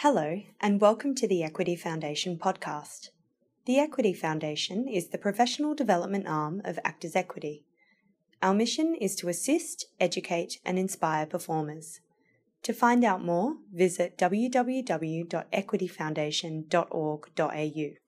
Hello, and welcome to the Equity Foundation podcast. The Equity Foundation is the professional development arm of Actors Equity. Our mission is to assist, educate, and inspire performers. To find out more, visit www.equityfoundation.org.au.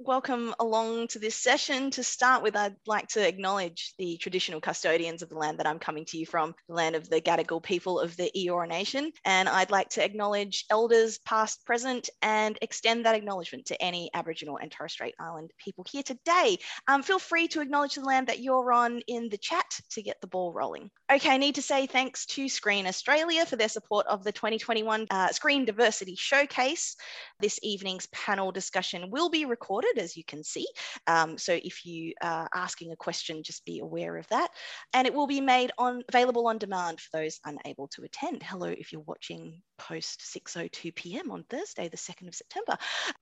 Welcome along to this session. To start with, I'd like to acknowledge the traditional custodians of the land that I'm coming to you from, the land of the Gadigal people of the Eora Nation. And I'd like to acknowledge elders past, present, and extend that acknowledgement to any Aboriginal and Torres Strait Island people here today. Um, feel free to acknowledge the land that you're on in the chat to get the ball rolling. Okay, I need to say thanks to Screen Australia for their support of the 2021 uh, Screen Diversity Showcase. This evening's panel discussion will be recorded recorded, as you can see. Um, so if you are asking a question, just be aware of that. And it will be made on available on demand for those unable to attend. Hello, if you're watching post 6.02 p.m. on Thursday, the 2nd of September.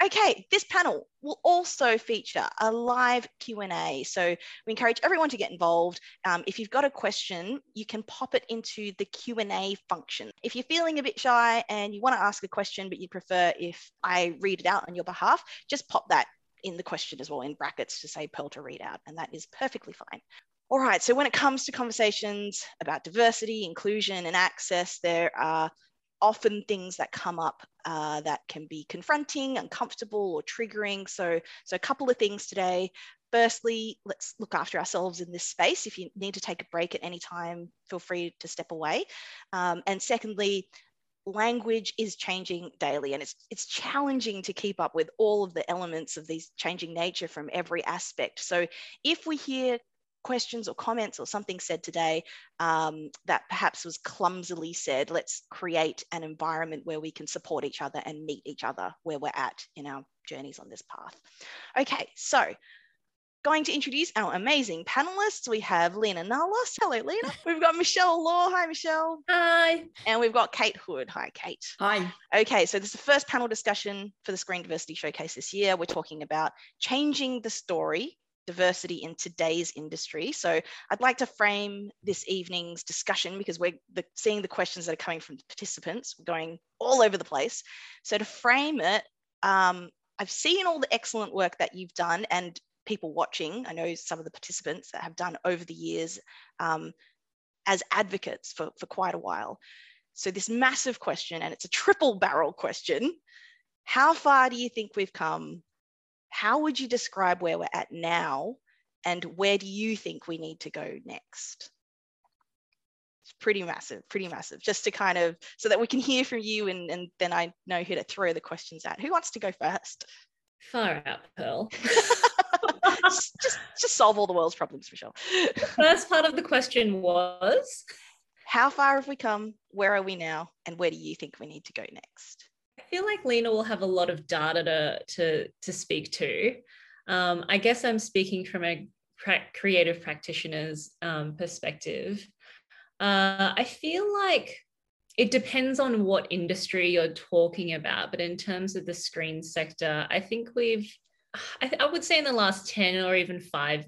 Okay, this panel will also feature a live Q&A. So we encourage everyone to get involved. Um, if you've got a question, you can pop it into the Q&A function. If you're feeling a bit shy and you want to ask a question, but you prefer if I read it out on your behalf, just pop that in the question as well in brackets to say Pearl to read out, and that is perfectly fine. All right, so when it comes to conversations about diversity, inclusion, and access, there are often things that come up uh, that can be confronting, uncomfortable, or triggering. So, so a couple of things today. Firstly, let's look after ourselves in this space. If you need to take a break at any time, feel free to step away. Um, and secondly, language is changing daily and it's it's challenging to keep up with all of the elements of these changing nature from every aspect. So if we hear questions or comments or something said today um, that perhaps was clumsily said let's create an environment where we can support each other and meet each other where we're at in our journeys on this path. Okay so going to introduce our amazing panelists. We have Lena Nahlous. Hello, Lena. We've got Michelle Law. Hi, Michelle. Hi. And we've got Kate Hood. Hi, Kate. Hi. Okay, so this is the first panel discussion for the Screen Diversity Showcase this year. We're talking about changing the story diversity in today's industry. So I'd like to frame this evening's discussion because we're the, seeing the questions that are coming from the participants. Going all over the place. So to frame it, um, I've seen all the excellent work that you've done and people watching, I know some of the participants that have done over the years um, as advocates for, for quite a while. So this massive question, and it's a triple barrel question, how far do you think we've come? How would you describe where we're at now? And where do you think we need to go next? It's pretty massive, pretty massive, just to kind of, so that we can hear from you and, and then I know who to throw the questions at. Who wants to go first? Far out, Pearl. just, just, just solve all the world's problems, Michelle. First part of the question was How far have we come? Where are we now? And where do you think we need to go next? I feel like Lena will have a lot of data to, to, to speak to. Um, I guess I'm speaking from a pra- creative practitioner's um, perspective. Uh, I feel like it depends on what industry you're talking about, but in terms of the screen sector, I think we've I, th- I would say in the last 10 or even five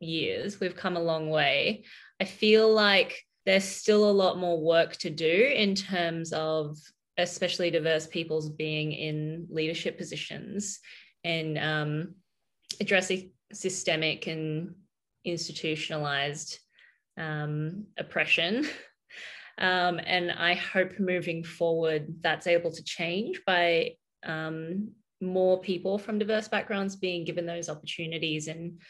years, we've come a long way. I feel like there's still a lot more work to do in terms of especially diverse peoples being in leadership positions and um, addressing systemic and institutionalized um, oppression. Um, and I hope moving forward that's able to change by um, more people from diverse backgrounds being given those opportunities and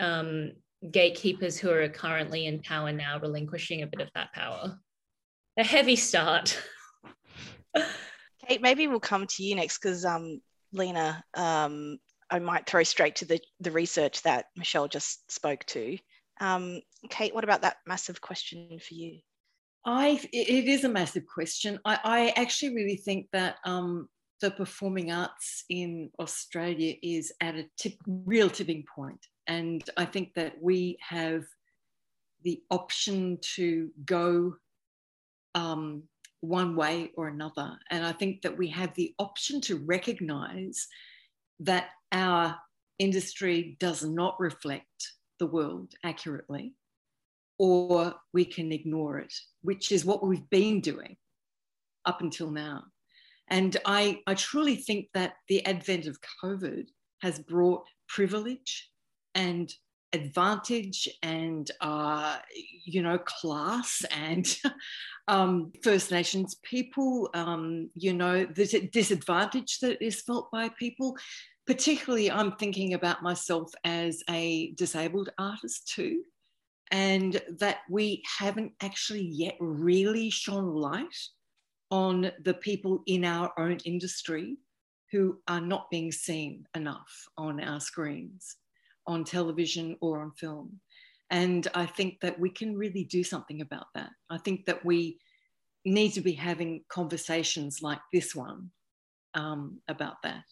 um, gatekeepers who are currently in power now relinquishing a bit of that power. A heavy start. Kate, maybe we'll come to you next because um, Lena, um, I might throw straight to the, the research that Michelle just spoke to. Um, Kate, what about that massive question for you? I it is a massive question. I, I actually really think that um, the performing arts in Australia is at a tip, real tipping point. And I think that we have the option to go um, one way or another. And I think that we have the option to recognize that our industry does not reflect the world accurately, or we can ignore it, which is what we've been doing up until now. And I, I truly think that the advent of COVID has brought privilege and advantage and uh, you know class and um, First Nations people, um, you know the disadvantage that is felt by people. Particularly, I'm thinking about myself as a disabled artist too, and that we haven't actually yet really shone light on the people in our own industry who are not being seen enough on our screens, on television or on film. And I think that we can really do something about that. I think that we need to be having conversations like this one um, about that.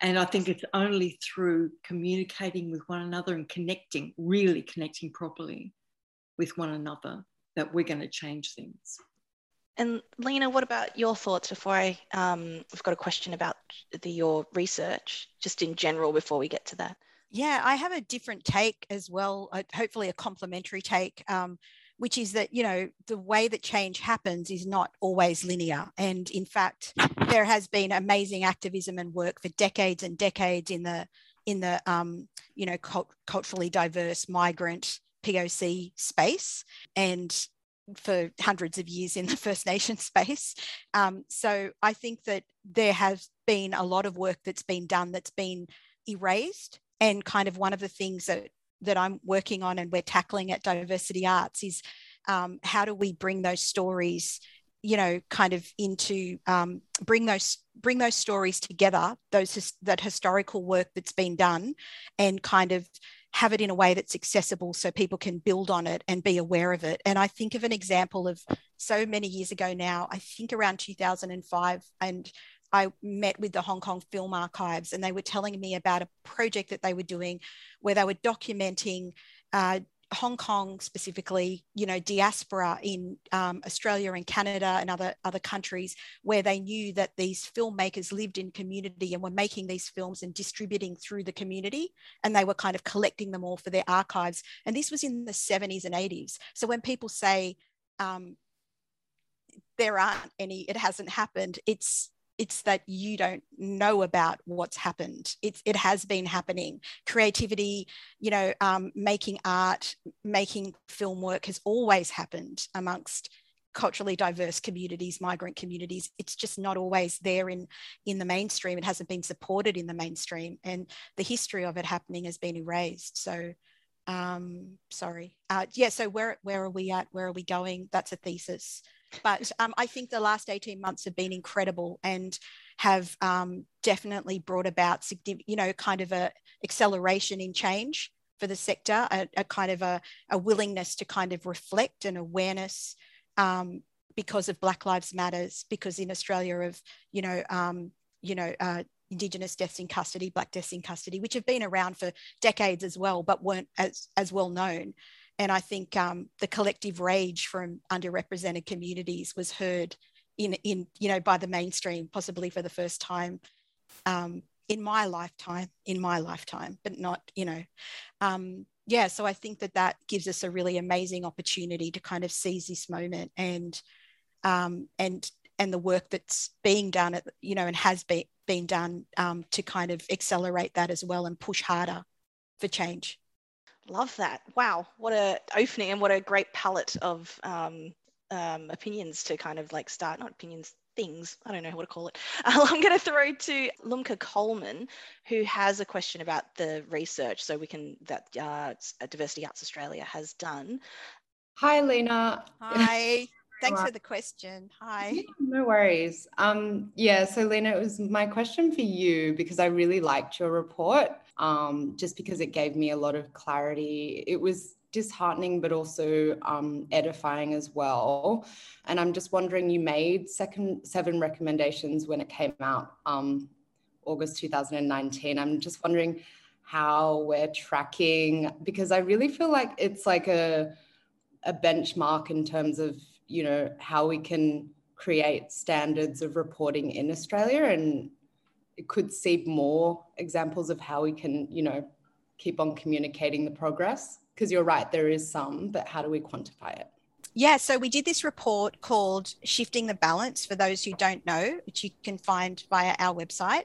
And I think it's only through communicating with one another and connecting, really connecting properly with one another, that we're going to change things. And Lena, what about your thoughts before I, um, we've got a question about the, your research, just in general, before we get to that. Yeah, I have a different take as well, uh, hopefully a complementary take, um, which is that, you know, the way that change happens is not always linear. And in fact, there has been amazing activism and work for decades and decades in the, in the, um, you know, cult- culturally diverse migrant POC space. And for hundreds of years in the First Nation space. Um, so I think that there has been a lot of work that's been done that's been erased. And kind of one of the things that, that I'm working on and we're tackling at Diversity Arts is um, how do we bring those stories you know kind of into um, bring those bring those stories together those that historical work that's been done and kind of have it in a way that's accessible so people can build on it and be aware of it. And I think of an example of so many years ago now, I think around 2005, and I met with the Hong Kong Film Archives, and they were telling me about a project that they were doing where they were documenting uh, Hong Kong specifically, you know, diaspora in um, Australia and Canada and other other countries where they knew that these filmmakers lived in community and were making these films and distributing through the community, and they were kind of collecting them all for their archives. And this was in the 70s and 80s. So when people say um, there aren't any, it hasn't happened, it's it's that you don't know about what's happened. It's, it has been happening. Creativity, you know, um, making art, making film work has always happened amongst culturally diverse communities, migrant communities. It's just not always there in, in the mainstream. It hasn't been supported in the mainstream. And the history of it happening has been erased. So um, sorry. Uh, yeah, so where, where are we at? Where are we going? That's a thesis. But um, I think the last 18 months have been incredible and have um, definitely brought about, you know, kind of a acceleration in change for the sector, a, a kind of a, a, willingness to kind of reflect and awareness um, because of Black Lives Matters, because in Australia of, you know, um, you know, uh, Indigenous deaths in custody, Black deaths in custody, which have been around for decades as well, but weren't as, as well known. And I think um, the collective rage from underrepresented communities was heard in, in, you know, by the mainstream, possibly for the first time um, in my lifetime, in my lifetime, but not, you know, um, yeah. So I think that that gives us a really amazing opportunity to kind of seize this moment and, um, and, and the work that's being done, at, you know, and has been, been done um, to kind of accelerate that as well and push harder for change. Love that. Wow. What a opening and what a great palette of um, um, opinions to kind of like start, not opinions, things. I don't know what to call it. I'm going to throw to Lumka Coleman, who has a question about the research. So we can, that uh, Diversity Arts Australia has done. Hi, Lena. Hi. Thanks for the question. Hi. No worries. Um, yeah, so Lena, it was my question for you because I really liked your report um, just because it gave me a lot of clarity. It was disheartening, but also um, edifying as well. And I'm just wondering, you made second seven recommendations when it came out um, August 2019. I'm just wondering how we're tracking because I really feel like it's like a a benchmark in terms of you know how we can create standards of reporting in Australia and could see more examples of how we can, you know, keep on communicating the progress? Because you're right, there is some, but how do we quantify it? yeah, so we did this report called Shifting the Balance for those who don't know, which you can find via our website.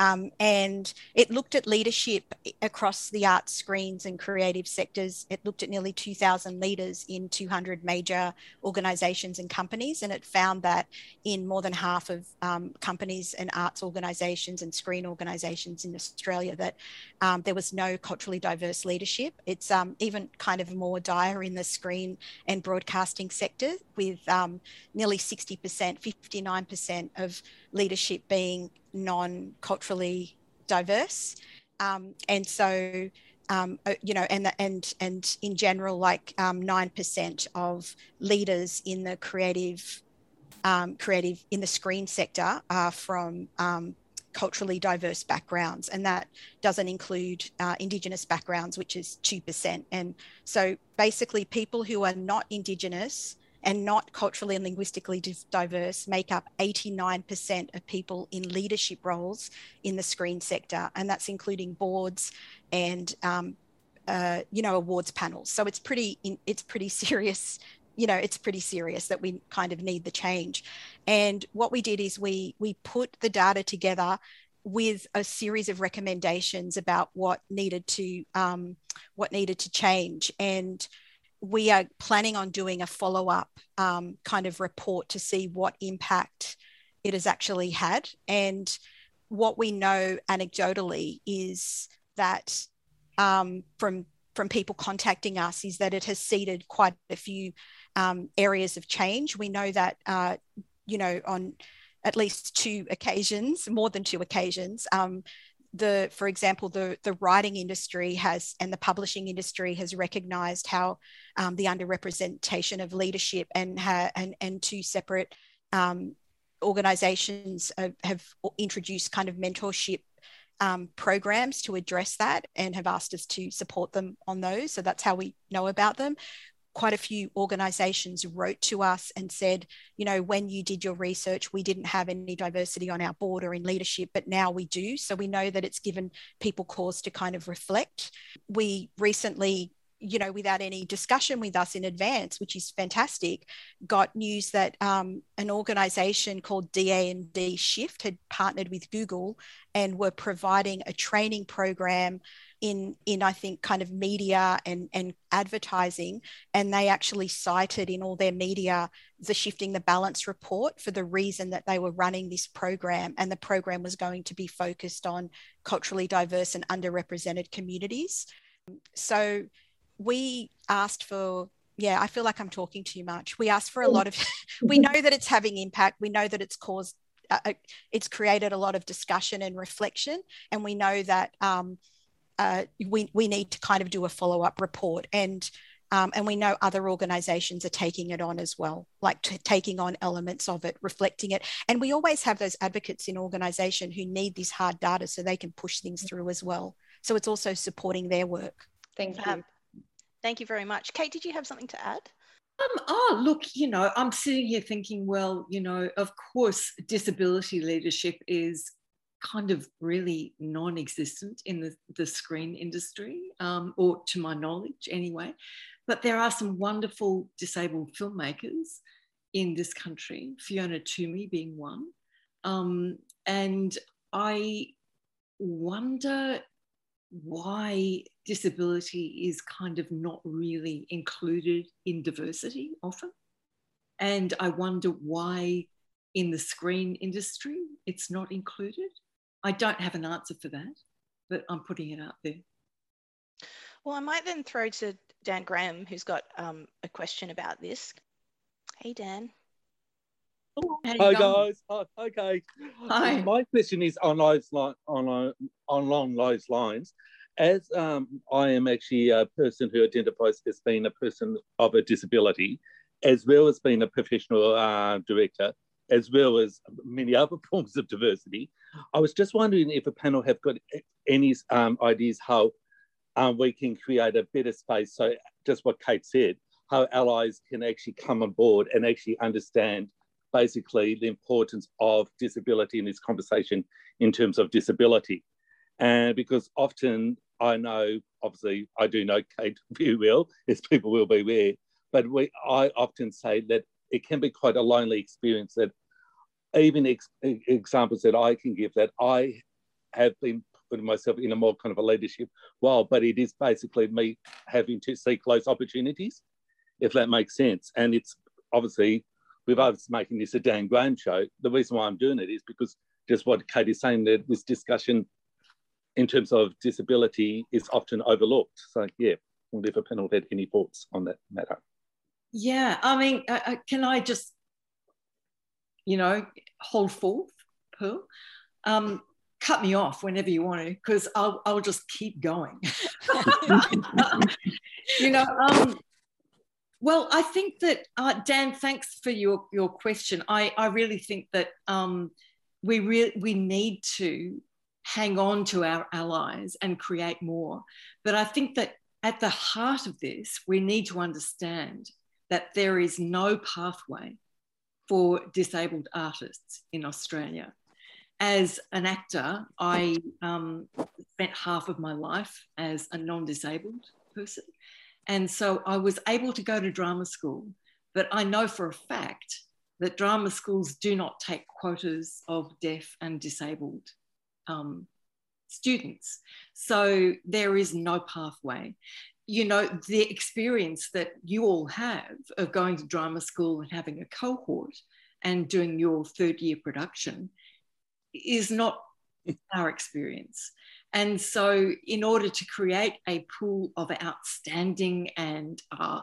Um, and it looked at leadership across the arts, screens, and creative sectors. It looked at nearly 2,000 leaders in 200 major organizations and companies. And it found that in more than half of um, companies and arts organizations and screen organizations in Australia, that um, there was no culturally diverse leadership. It's um, even kind of more dire in the screen and broadcasting sector, with um, nearly 60%, 59% of leadership being non-culturally diverse, um, and so um, uh, you know, and and and in general, like um, nine percent of leaders in the creative, um, creative in the screen sector are from um, culturally diverse backgrounds, and that doesn't include uh, Indigenous backgrounds, which is two percent. And so, basically, people who are not Indigenous and not culturally and linguistically diverse make up 89% of people in leadership roles in the screen sector, and that's including boards and um, uh, you know awards panels. So it's pretty it's pretty serious. You know, it's pretty serious that we kind of need the change. And what we did is we we put the data together with a series of recommendations about what needed to um, what needed to change and we are planning on doing a follow up um, kind of report to see what impact it has actually had. And what we know anecdotally is that um, from from people contacting us is that it has seeded quite a few um, areas of change. We know that uh, you know on at least two occasions, more than two occasions, um, the for example the the writing industry has and the publishing industry has recognized how um, the underrepresentation of leadership and ha, and and two separate um, organizations have, have, introduced kind of mentorship um, programs to address that and have asked us to support them on those. So that's how we know about them quite a few organizations wrote to us and said, you know, when you did your research, we didn't have any diversity on our board or in leadership, but now we do. So we know that it's given people cause to kind of reflect. We recently you know, without any discussion with us in advance, which is fantastic, got news that um, an organization called DA&D Shift had partnered with Google and were providing a training program in in I think kind of media and and advertising, and they actually cited in all their media the shifting the balance report for the reason that they were running this program, and the program was going to be focused on culturally diverse and underrepresented communities. So we asked for yeah i feel like i'm talking too much we asked for a lot of we know that it's having impact we know that it's caused uh, uh, it's created a lot of discussion and reflection and we know that um, uh, we, we need to kind of do a follow-up report and um, and we know other organizations are taking it on as well like t- taking on elements of it reflecting it. And we always have those advocates in organization who need this hard data so they can push things through as well. So it's also supporting their work. Thank you. Um, thank you very much. Kate did you have something to add? Um, oh, look, you know, I'm sitting here thinking, well, you know, of course, disability leadership is kind of really non-existent in the, the screen industry, um, or to my knowledge anyway. But there are some wonderful disabled filmmakers in this country, Fiona Tuomy being one. Um, and I wonder why disability is kind of not really included in diversity often. And I wonder why in the screen industry it's not included. I don't have an answer for that, but I'm putting it out there. Well, I might then throw to Dan Graham, who's got um, a question about this. Hey, Dan. Hi guys. Hi, okay. Hi. My question is on those on, on along those lines. As um, I am actually a person who identifies as being a person of a disability, as well as being a professional uh, director, as well as many other forms of diversity. I was just wondering if a panel have got any um, ideas how um, we can create a better space. So just what Kate said, how allies can actually come on board and actually understand basically the importance of disability in this conversation in terms of disability. And because often I know, obviously I do know Kate very well, as people will be aware, but we, I often say that it can be quite a lonely experience that even ex- examples that I can give that I have been putting myself in a more kind of a leadership role, but it is basically me having to seek those opportunities, if that makes sense. And it's obviously with us making this a Dan Graham show, the reason why I'm doing it is because just what Kate is saying that this discussion in terms of disability is often overlooked. So yeah, wonder if a panel had any thoughts on that matter. Yeah, I mean, uh, uh, can I just, you know, hold forth, Pearl? Um, cut me off whenever you want to, because I'll, I'll just keep going. you know, um, well, I think that, uh, Dan, thanks for your, your question. I, I really think that um, we, re- we need to hang on to our allies and create more. But I think that at the heart of this, we need to understand that there is no pathway for disabled artists in Australia. As an actor, I um, spent half of my life as a non disabled person. And so I was able to go to drama school, but I know for a fact that drama schools do not take quotas of deaf and disabled um, students. So there is no pathway. You know, the experience that you all have of going to drama school and having a cohort and doing your third year production is not our experience. And so, in order to create a pool of outstanding and, uh,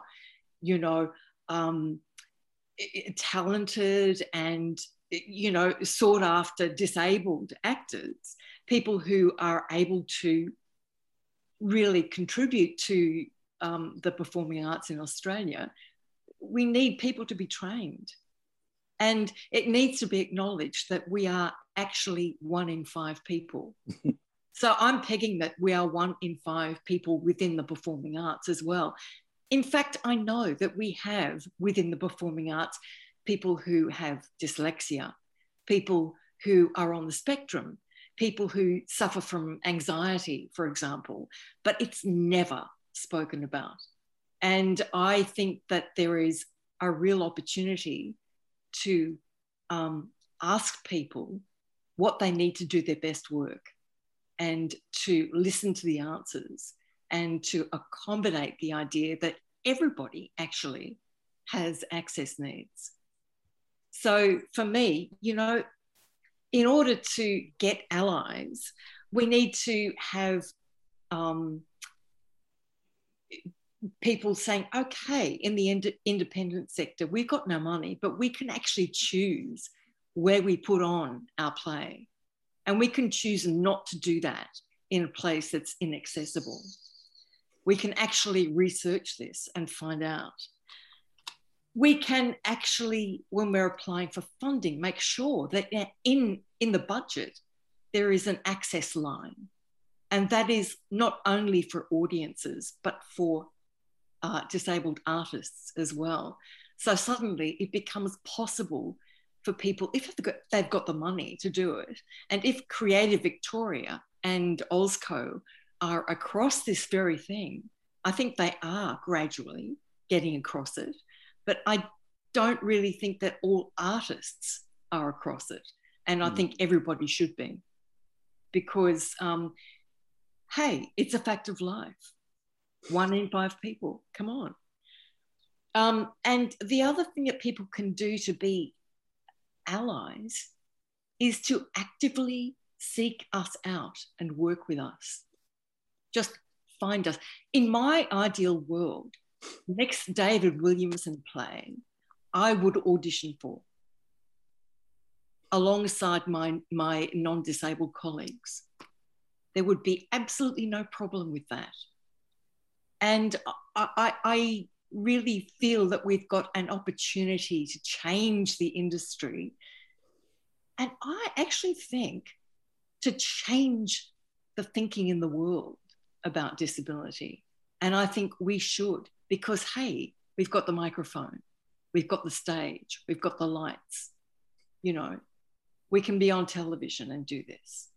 you know, um, talented and, you know, sought after disabled actors, people who are able to really contribute to um, the performing arts in Australia, we need people to be trained. And it needs to be acknowledged that we are actually one in five people. so I'm pegging that we are one in five people within the performing arts as well. In fact, I know that we have within the performing arts people who have dyslexia, people who are on the spectrum, people who suffer from anxiety, for example, but it's never spoken about. And I think that there is a real opportunity to um, ask people what they need to do their best work and to listen to the answers and to accommodate the idea that everybody actually has access needs. So for me, you know, in order to get allies, we need to have um, people saying, okay, in the ind- independent sector, we've got no money, but we can actually choose where we put on our play. And we can choose not to do that in a place that's inaccessible. We can actually research this and find out we can actually, when we're applying for funding, make sure that in, in the budget, there is an access line. And that is not only for audiences, but for uh, disabled artists as well. So suddenly it becomes possible for people, if they've got, they've got the money to do it, and if Creative Victoria and OzCo are across this very thing, I think they are gradually getting across it. But I don't really think that all artists are across it. And I mm. think everybody should be. Because, um, hey, it's a fact of life. One in five people, come on. Um, and the other thing that people can do to be allies is to actively seek us out and work with us. Just find us. In my ideal world, next David Williamson play, I would audition for alongside my, my non disabled colleagues. There would be absolutely no problem with that. And I, I, I really feel that we've got an opportunity to change the industry. And I actually think to change the thinking in the world about disability. And I think we should because, hey, we've got the microphone, we've got the stage, we've got the lights. You know, we can be on television and do this.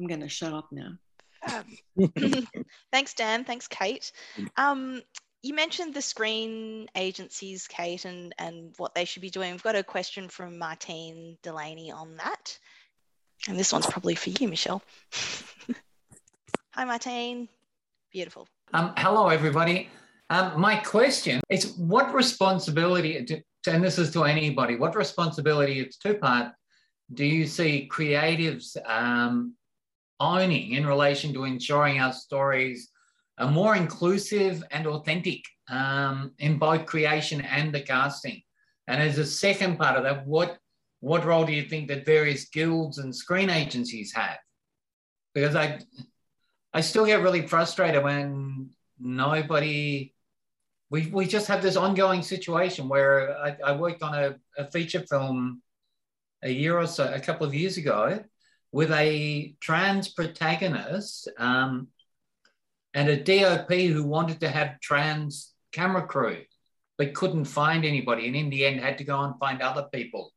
I'm going to shut up now. Thanks, Dan. Thanks, Kate. Um, you mentioned the screen agencies, Kate, and, and what they should be doing. We've got a question from Martine Delaney on that. And this one's probably for you, Michelle. Hi, Martine. Beautiful. Um, hello, everybody. Um, my question is what responsibility, to, and this is to anybody, what responsibility, it's two part, do you see creatives um, owning in relation to ensuring our stories are more inclusive and authentic um, in both creation and the casting? And as a second part of that, what what role do you think that various guilds and screen agencies have? Because I I still get really frustrated when nobody we, we just have this ongoing situation where I, I worked on a, a feature film a year or so, a couple of years ago, with a trans protagonist um, and a DOP who wanted to have trans camera crew, but couldn't find anybody, and in the end had to go and find other people.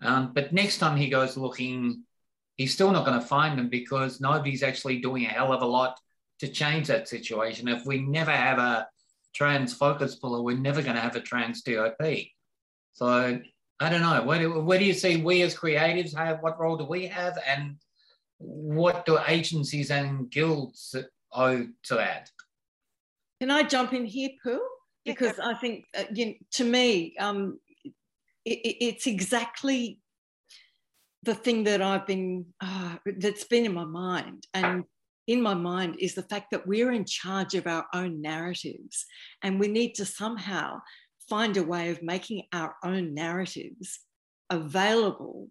Um, but next time he goes looking, he's still not going to find them because nobody's actually doing a hell of a lot to change that situation. If we never have a trans focus puller, we're never going to have a trans DOP. So I don't know. Where do, where do you see we as creatives have? What role do we have, and what do agencies and guilds owe to that? Can I jump in here, Pooh? Because yeah, I think, uh, you know, to me, um, it, it's exactly the thing that I've been uh, that's been in my mind, and in my mind is the fact that we're in charge of our own narratives, and we need to somehow find a way of making our own narratives available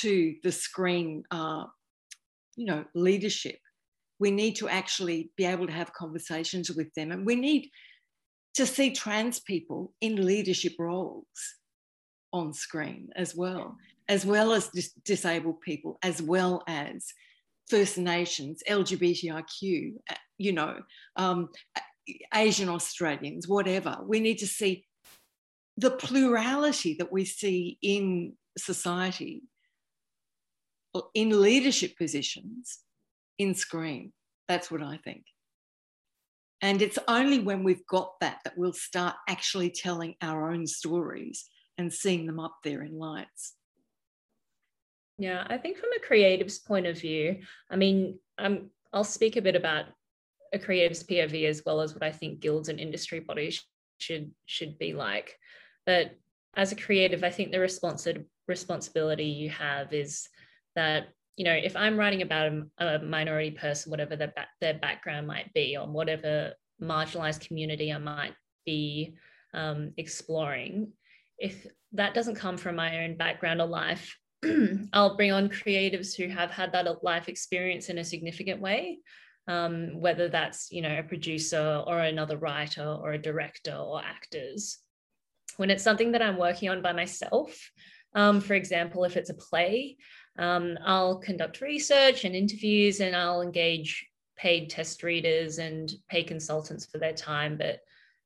to the screen, uh, you know, leadership. We need to actually be able to have conversations with them, and we need to see trans people in leadership roles on screen as well, as well as dis- disabled people, as well as First Nations, LGBTIQ, uh, you know, um, Asian Australians, whatever. We need to see the plurality that we see in society in leadership positions in screen. That's what I think. And it's only when we've got that that we'll start actually telling our own stories and seeing them up there in lights. Yeah, I think from a creative's point of view, I mean, um, I'll speak a bit about a creative's POV as well as what I think guilds and industry bodies should should be like. But as a creative, I think the responsi- responsibility you have is that, you know, if I'm writing about a, a minority person, whatever their, ba- their background might be, on whatever marginalized community I might be um, exploring, if that doesn't come from my own background or life, I'll bring on creatives who have had that life experience in a significant way. Um, whether that's you know a producer or another writer or a director or actors when it's something that I'm working on by myself, um, for example, if it's a play, um, I'll conduct research and interviews and I'll engage paid test readers and pay consultants for their time. But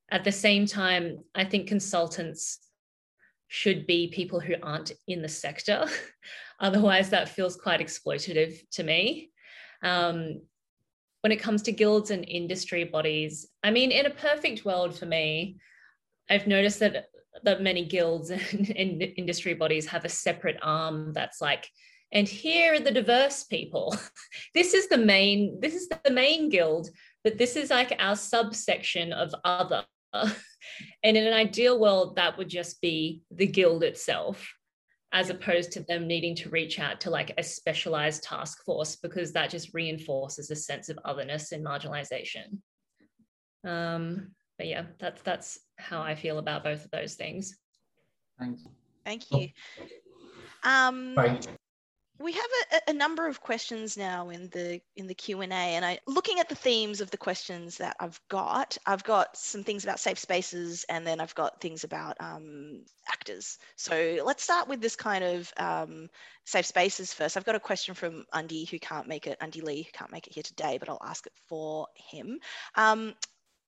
at the same time, I think consultants should be people who aren't in the sector. Otherwise, that feels quite exploitative to me. Um, when it comes to guilds and industry bodies, I mean, in a perfect world for me, I've noticed that that many guilds and, and industry bodies have a separate arm that's like and here are the diverse people this is the main this is the main guild but this is like our subsection of other and in an ideal world that would just be the guild itself as opposed to them needing to reach out to like a specialized task force because that just reinforces a sense of otherness and marginalization um, but yeah, that's that's how I feel about both of those things. Thanks. Thank you. Um, we have a, a, number of questions now in the in the Q and A, and I looking at the themes of the questions that I've got. I've got some things about safe spaces, and then I've got things about um, actors. So let's start with this kind of um, safe spaces first. I've got a question from Undy who can't make it, Undy Lee who can't make it here today, but I'll ask it for him. Um,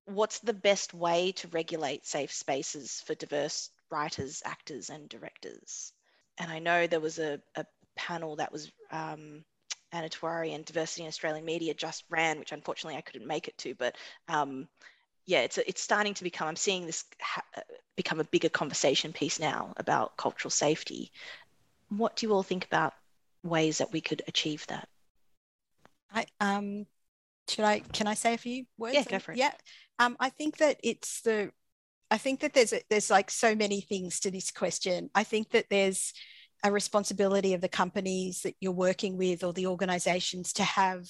what's the best way to regulate safe spaces for diverse writers, actors, and directors? And I know there was a, a panel that was um, Anna Tewari and Diversity in Australian Media just ran, which unfortunately I couldn't make it to, but um, yeah, it's it's starting to become. I'm seeing this ha- uh, become a bigger conversation piece now about cultural safety. What do you all think about ways that we could achieve that? I um, should I can I say a few words? Yeah, go for it. Yeah, um, I think that it's the, I think that there's a, there's like so many things to this question. I think that there's a responsibility of the companies that you're working with or the organizations to have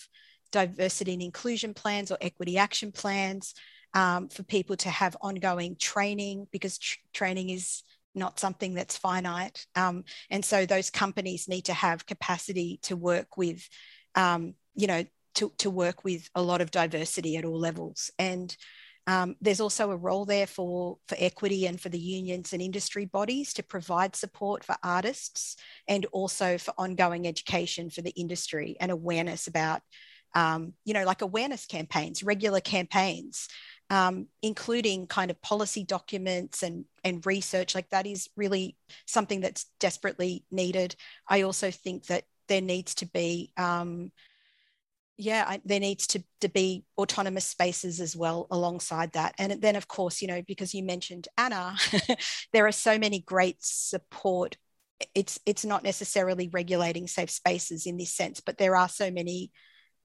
diversity and inclusion plans or equity action plans um, for people to have ongoing training because tr- training is not something that's finite. Um, and so those companies need to have capacity to work with, um, you know, to, to work with a lot of diversity at all levels. And um, there's also a role there for, for equity and for the unions and industry bodies to provide support for artists and also for ongoing education for the industry and awareness about, um, you know, like awareness campaigns, regular campaigns um, including kind of policy documents and, and research. Like that is really something that's desperately needed. I also think that there needs to be, um, yeah, I, there needs to, to be autonomous spaces as well alongside that. And then, of course, you know, because you mentioned Anna, there are so many great support. It's it's not necessarily regulating safe spaces in this sense, but there are so many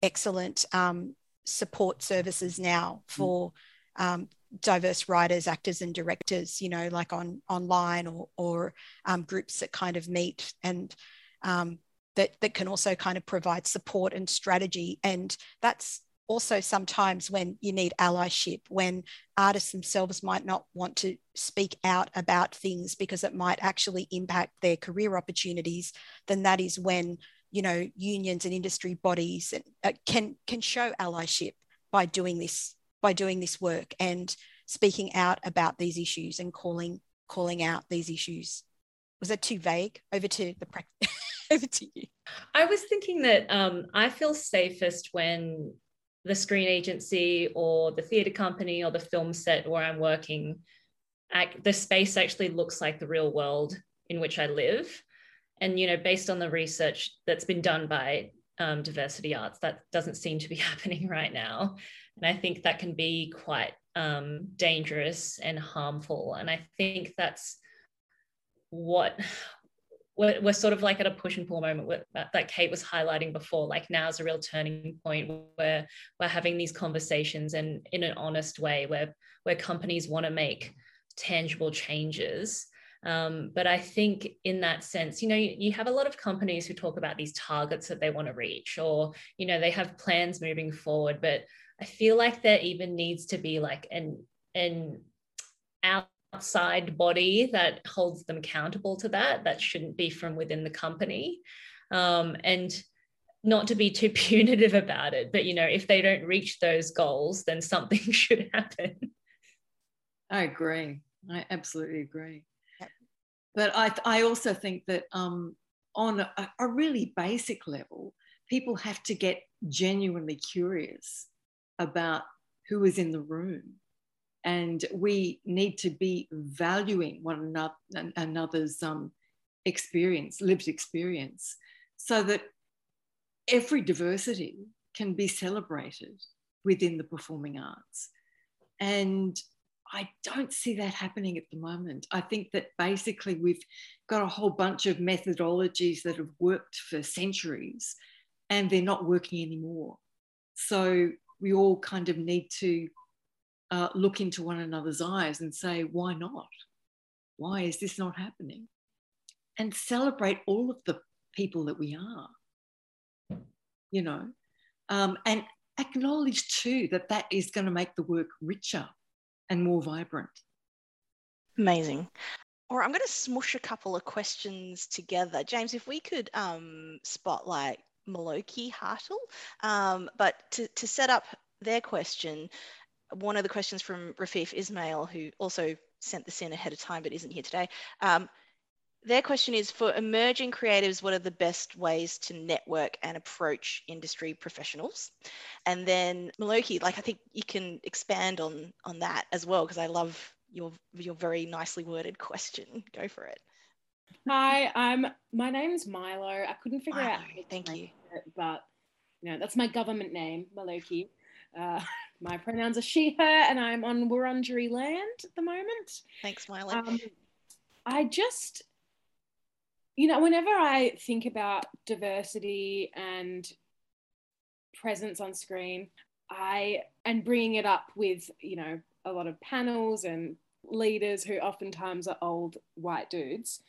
excellent um, support services now mm. for. Um, diverse writers, actors, and directors, you know, like on online or, or um, groups that kind of meet and um, that, that can also kind of provide support and strategy. And that's also sometimes when you need allyship, when artists themselves might not want to speak out about things because it might actually impact their career opportunities, then that is when you know unions and industry bodies uh, can can show allyship by doing this by doing this work and speaking out about these issues and calling calling out these issues. Was that too vague? Over to the practice. over to you. I was thinking that um, I feel safest when the screen agency or the theatre company or the film set where I'm working, the space actually looks like the real world in which I live. And you know, based on the research that's been done by um, diversity arts, that doesn't seem to be happening right now. And I think that can be quite um, dangerous and harmful. And I think that's what we're, we're sort of like at a push and pull moment with, that Kate was highlighting before. Like now is a real turning point where we're having these conversations and in an honest way where where companies want to make tangible changes. Um, but I think in that sense, you know, you, you, have a lot of companies who talk about these targets that they want to reach, or you know, they have plans moving forward, but I feel like there even needs to be like an an outside body that holds them accountable to that. That shouldn't be from within the company, um, and not to be too punitive about it. But you know, if they don't reach those goals, then something should happen. I agree. I absolutely agree. But I, I also think that um, on a, a really basic level, people have to get genuinely curious about who is in the room. And we need to be valuing one another, another's um, experience, lived experience, so that every diversity can be celebrated within the performing arts. And I don't see that happening at the moment. I think that basically we've got a whole bunch of methodologies that have worked for centuries and they're not working anymore. So we all kind of need to uh, look into one another's eyes and say, why not? Why is this not happening? And celebrate all of the people that we are, you know, um, and acknowledge too that that is going to make the work richer and more vibrant. Amazing. Right, I'm going to smush a couple of questions together. James, if we could um, spotlight Maloki Hartle. Um, but to, to set up their question, one of the questions from Rafif Ismail, who also sent this in ahead of time but isn't here today. Um, their question is for emerging creatives, what are the best ways to network and approach industry professionals? And then Maloki, like I think you can expand on on that as well because I love your your very nicely worded question. Go for it. Hi, I'm my name's Milo. I couldn't figure Milo, out. Thank you. It, but you know, that's my government name, Maloki. Uh, my pronouns are she, her, and I'm on Wurundjeri land at the moment. Thanks, Milo. Um, I just, you know, whenever I think about diversity and presence on screen, I and bringing it up with you know a lot of panels and leaders who oftentimes are old white dudes.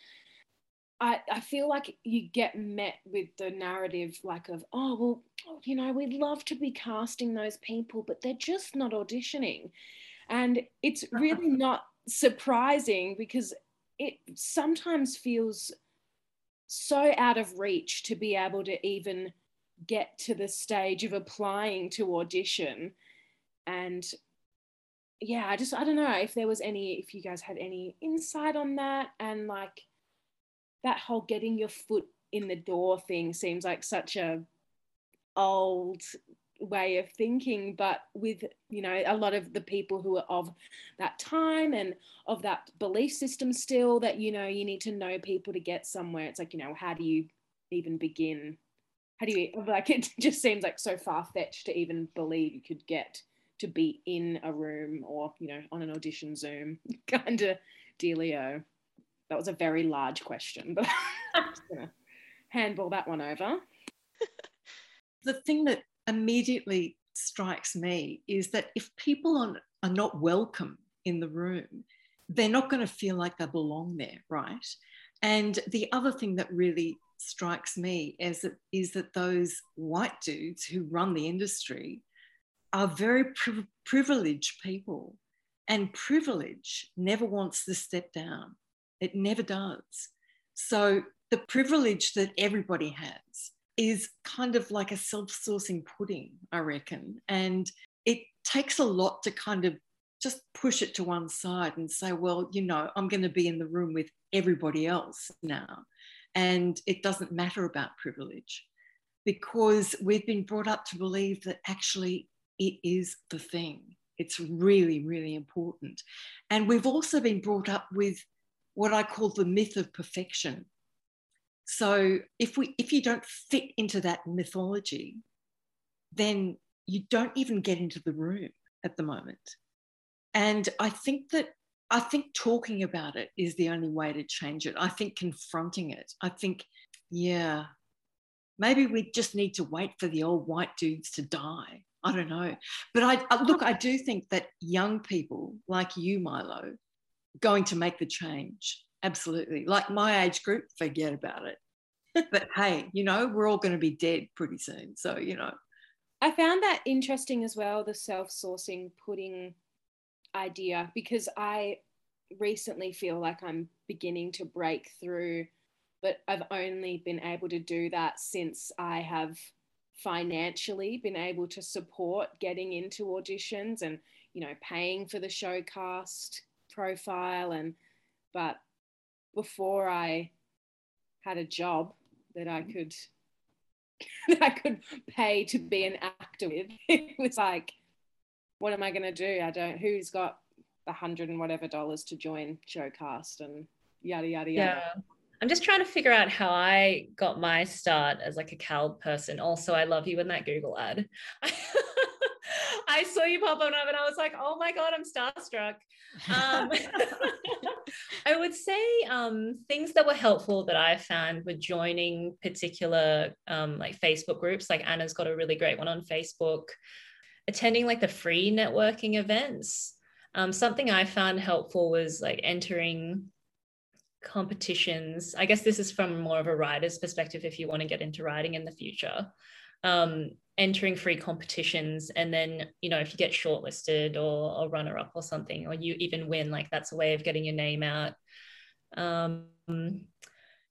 I, I feel like you get met with the narrative like of oh well you know we'd love to be casting those people but they're just not auditioning. And it's really not surprising because it sometimes feels so out of reach to be able to even get to the stage of applying to audition. And yeah i just i don't know if there was any if you guys had any insight on that and like that whole getting your foot in the door thing seems like such a old way of thinking but with you know a lot of the people who are of that time and of that belief system still that you know you need to know people to get somewhere. It's like you know how do you even begin? How do you like it just seems like so far-fetched to even believe you could get to be in a room or you know on an audition zoom kind of dealio that was a very large question but i'm just gonna handball that one over the thing that immediately strikes me is that if people are, are not welcome in the room, they're not going to feel like they belong there, right? And the other thing that really strikes me is that those white dudes who run the industry are very pri- privileged people. And privilege never wants to step down, it never does. So, the privilege that everybody has is kind of like a self saucing pudding, I reckon. And it takes a lot to kind of just push it to one side and say, well, you know, I'm going to be in the room with everybody else now. And it doesn't matter about privilege because we've been brought up to believe that actually it is the thing. It's really, really important. And we've also been brought up with what I call the myth of perfection so if we if you don't fit into that mythology, then you don't even get into the room at the moment. And I think that I think talking about it is the only way to change it. I think confronting it. I think, yeah, maybe we just need to wait for the old white dudes to die. I don't know. But I, I look, I do think that young people like you, Milo, going to make the change absolutely. Like my age group, forget about it. but hey, you know, we're all going to be dead pretty soon. So, you know. I found that interesting as well, the self saucing pudding idea, because I recently feel like I'm beginning to break through, but I've only been able to do that since I have financially been able to support getting into auditions and, you know, paying for the showcast profile and, but before I had a job that I could that I could pay to be an actor with, it was like, what am I to do? I don't. Who's got the hundred and whatever dollars to join Showcast and yada yada yada. Yeah. I'm just trying to figure out how I got my start as like a CALD person. Also, I love you in that Google ad. I saw you pop on up and I was like, oh my God, I'm starstruck. Um, I would say um, things that were helpful that I found were joining particular um, like Facebook groups. Like Anna's got a really great one on Facebook, attending like the free networking events. Um, something I found helpful was like entering competitions. I guess this is from more of a writer's perspective if you want to get into writing in the future. Um, entering free competitions and then you know if you get shortlisted or, a runner up or something or you even win like that's a way of getting your name out. Um,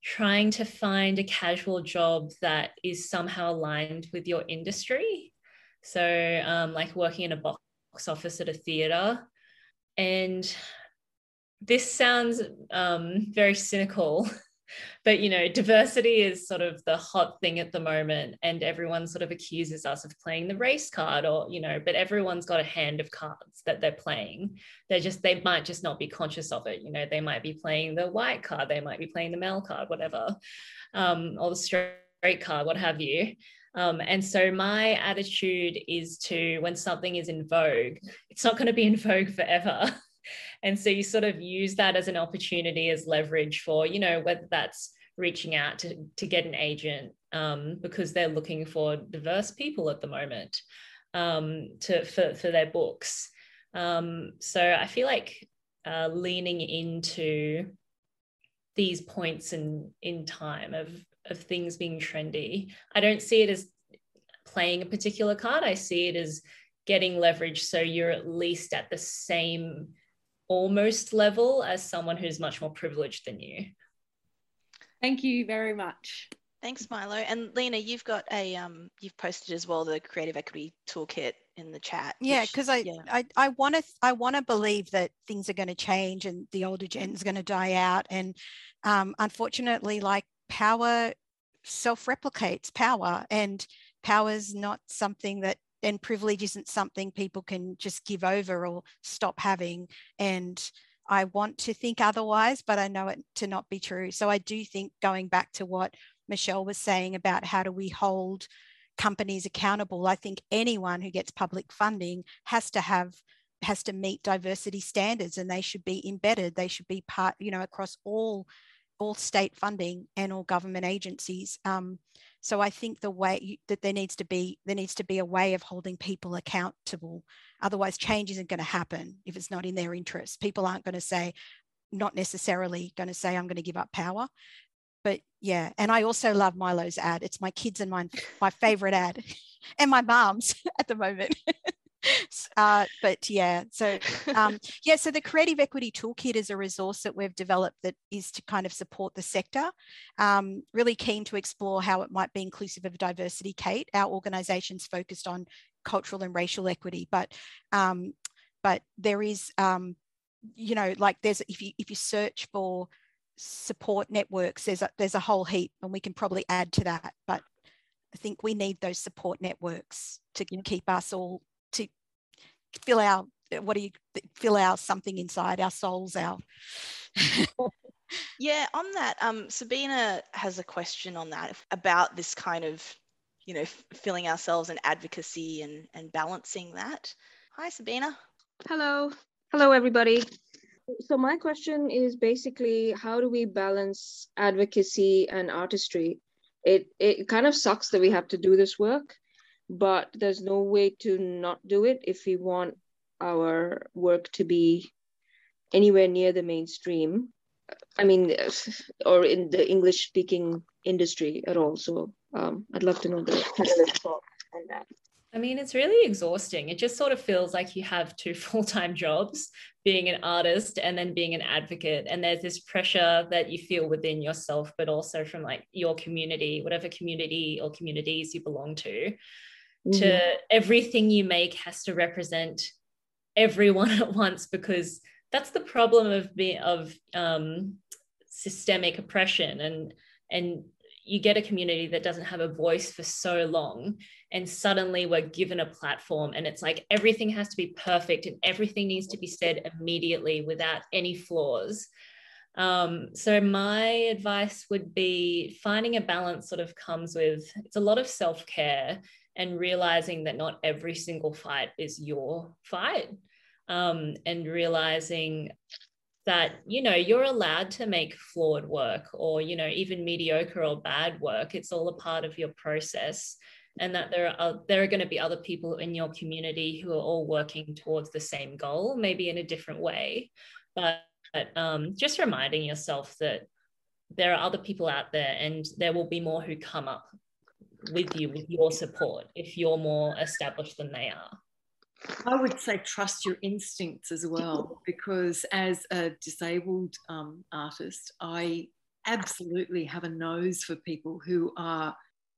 trying to find a casual job that is somehow aligned with your industry. So um, like working in a box office at a theater. And this sounds um, very cynical but you know diversity is sort of the hot thing at the moment and everyone sort of accuses us of playing the race card or you know but everyone's got a hand of cards that they're playing they're just they might just not be conscious of it you know they might be playing the white card they might be playing the male card whatever um, or the straight card what have you Um, and so my attitude is to when something is in vogue, it's not going to be in vogue forever. and so you sort of use that as an opportunity as leverage for, you know, whether that's reaching out to, to get an agent um, because they're looking for diverse people at the moment um, to for, for their books. Um, so I feel like uh, leaning into these points in in time of of things being trendy. I don't see it as playing a particular card. I see it as getting leverage so you're at least at the same almost level as someone who's much more privileged than you. Thank you very much. Thanks, Milo. And Lena, you've got a um, you've posted as well the creative equity toolkit in the chat. Yeah, because I, yeah. I I want to I want to believe that things are going to change and the older gen's going to die out. And um, unfortunately, like power self-replicates power, and power is not something that and privilege isn't something people can just give over or stop having. And I want to think otherwise, but I know it to not be true. So I do think going back to what Michelle was saying about how do we hold companies accountable. I think anyone who gets public funding has to have has to meet diversity standards and they should be embedded. They should be part, you know, across all all state funding and all government agencies. Um, so I think the way you, that there needs to be there needs to be a way of holding people accountable. Otherwise, change isn't going to happen if it's not in their interest. People aren't going to say, not necessarily going to say, I'm going to give up power but yeah and i also love milo's ad it's my kids and mine my favorite ad and my mom's at the moment uh, but yeah so um, yeah so the creative equity toolkit is a resource that we've developed that is to kind of support the sector um, really keen to explore how it might be inclusive of diversity kate. Our organization's focused on cultural and racial equity but um, but there is um, you know like there's if you if you search for support networks there's a there's a whole heap and we can probably add to that but i think we need those support networks to keep us all fill our what do you fill our something inside our souls our yeah on that um sabina has a question on that about this kind of you know filling ourselves in advocacy and and balancing that. Hi sabina. Hello. Hello everybody. So my question is basically how do we balance advocacy and artistry? It it kind of sucks that we have to do this work but there's no way to not do it if we want our work to be anywhere near the mainstream i mean or in the english speaking industry at all so um, i'd love to know the panelist thought on that I mean, it's really exhausting. It just sort of feels like you have two full time jobs being an artist and then being an advocate. And there's this pressure that you feel within yourself, but also from like your community, whatever community or communities you belong to, mm-hmm. to everything you make has to represent everyone at once because that's the problem of being of um, systemic oppression and and you get a community that doesn't have a voice for so long and suddenly we're given a platform and it's like everything has to be perfect and everything needs to be said immediately without any flaws um, so my advice would be finding a balance sort of comes with it's a lot of self-care and realizing that not every single fight is your fight um, and realizing that you know you're allowed to make flawed work or you know even mediocre or bad work. It's all a part of your process and that there are there are going to be other people in your community who are all working towards the same goal maybe in a different way. But um, just reminding yourself that there are other people out there and there will be more who come up with you with your support if you're more established than they are? I would say trust your instincts as well, because as a disabled um, artist, I absolutely have a nose for people who are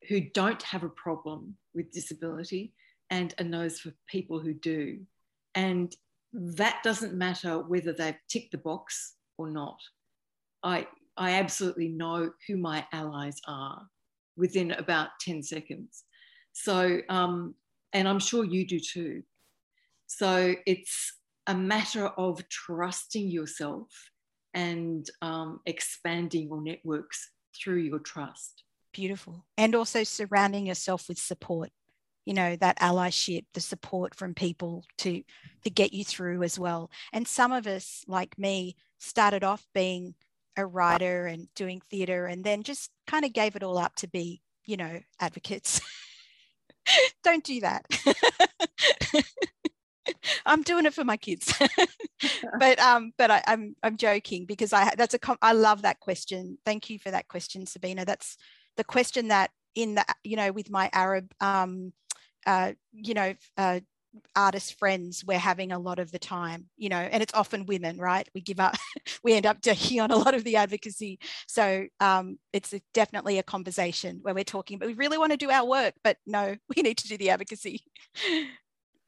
who don't have a problem with disability, and a nose for people who do, and that doesn't matter whether they've ticked the box or not. I I absolutely know who my allies are within about ten seconds. So, um, and I'm sure you do too. So it's a matter of trusting yourself and um, expanding your networks through your trust. beautiful. And also surrounding yourself with support, you know, that allyship, the support from people to to get you through as well. And some of us, like me, started off being a writer and doing theatre and then just kind of gave it all up to be, you know, advocates. Don't do that. I'm doing it for my kids. but um, but I, am I'm, I'm joking because I that's a I love that question. Thank you for that question, Sabina. That's the question that in the you know with my Arab um, uh, you know uh, artist friends we're having a lot of the time you know and it's often women right? We give up we end up taking on a lot of the advocacy. So um, it's a, definitely a conversation where we're talking but we really want to do our work but no we need to do the advocacy.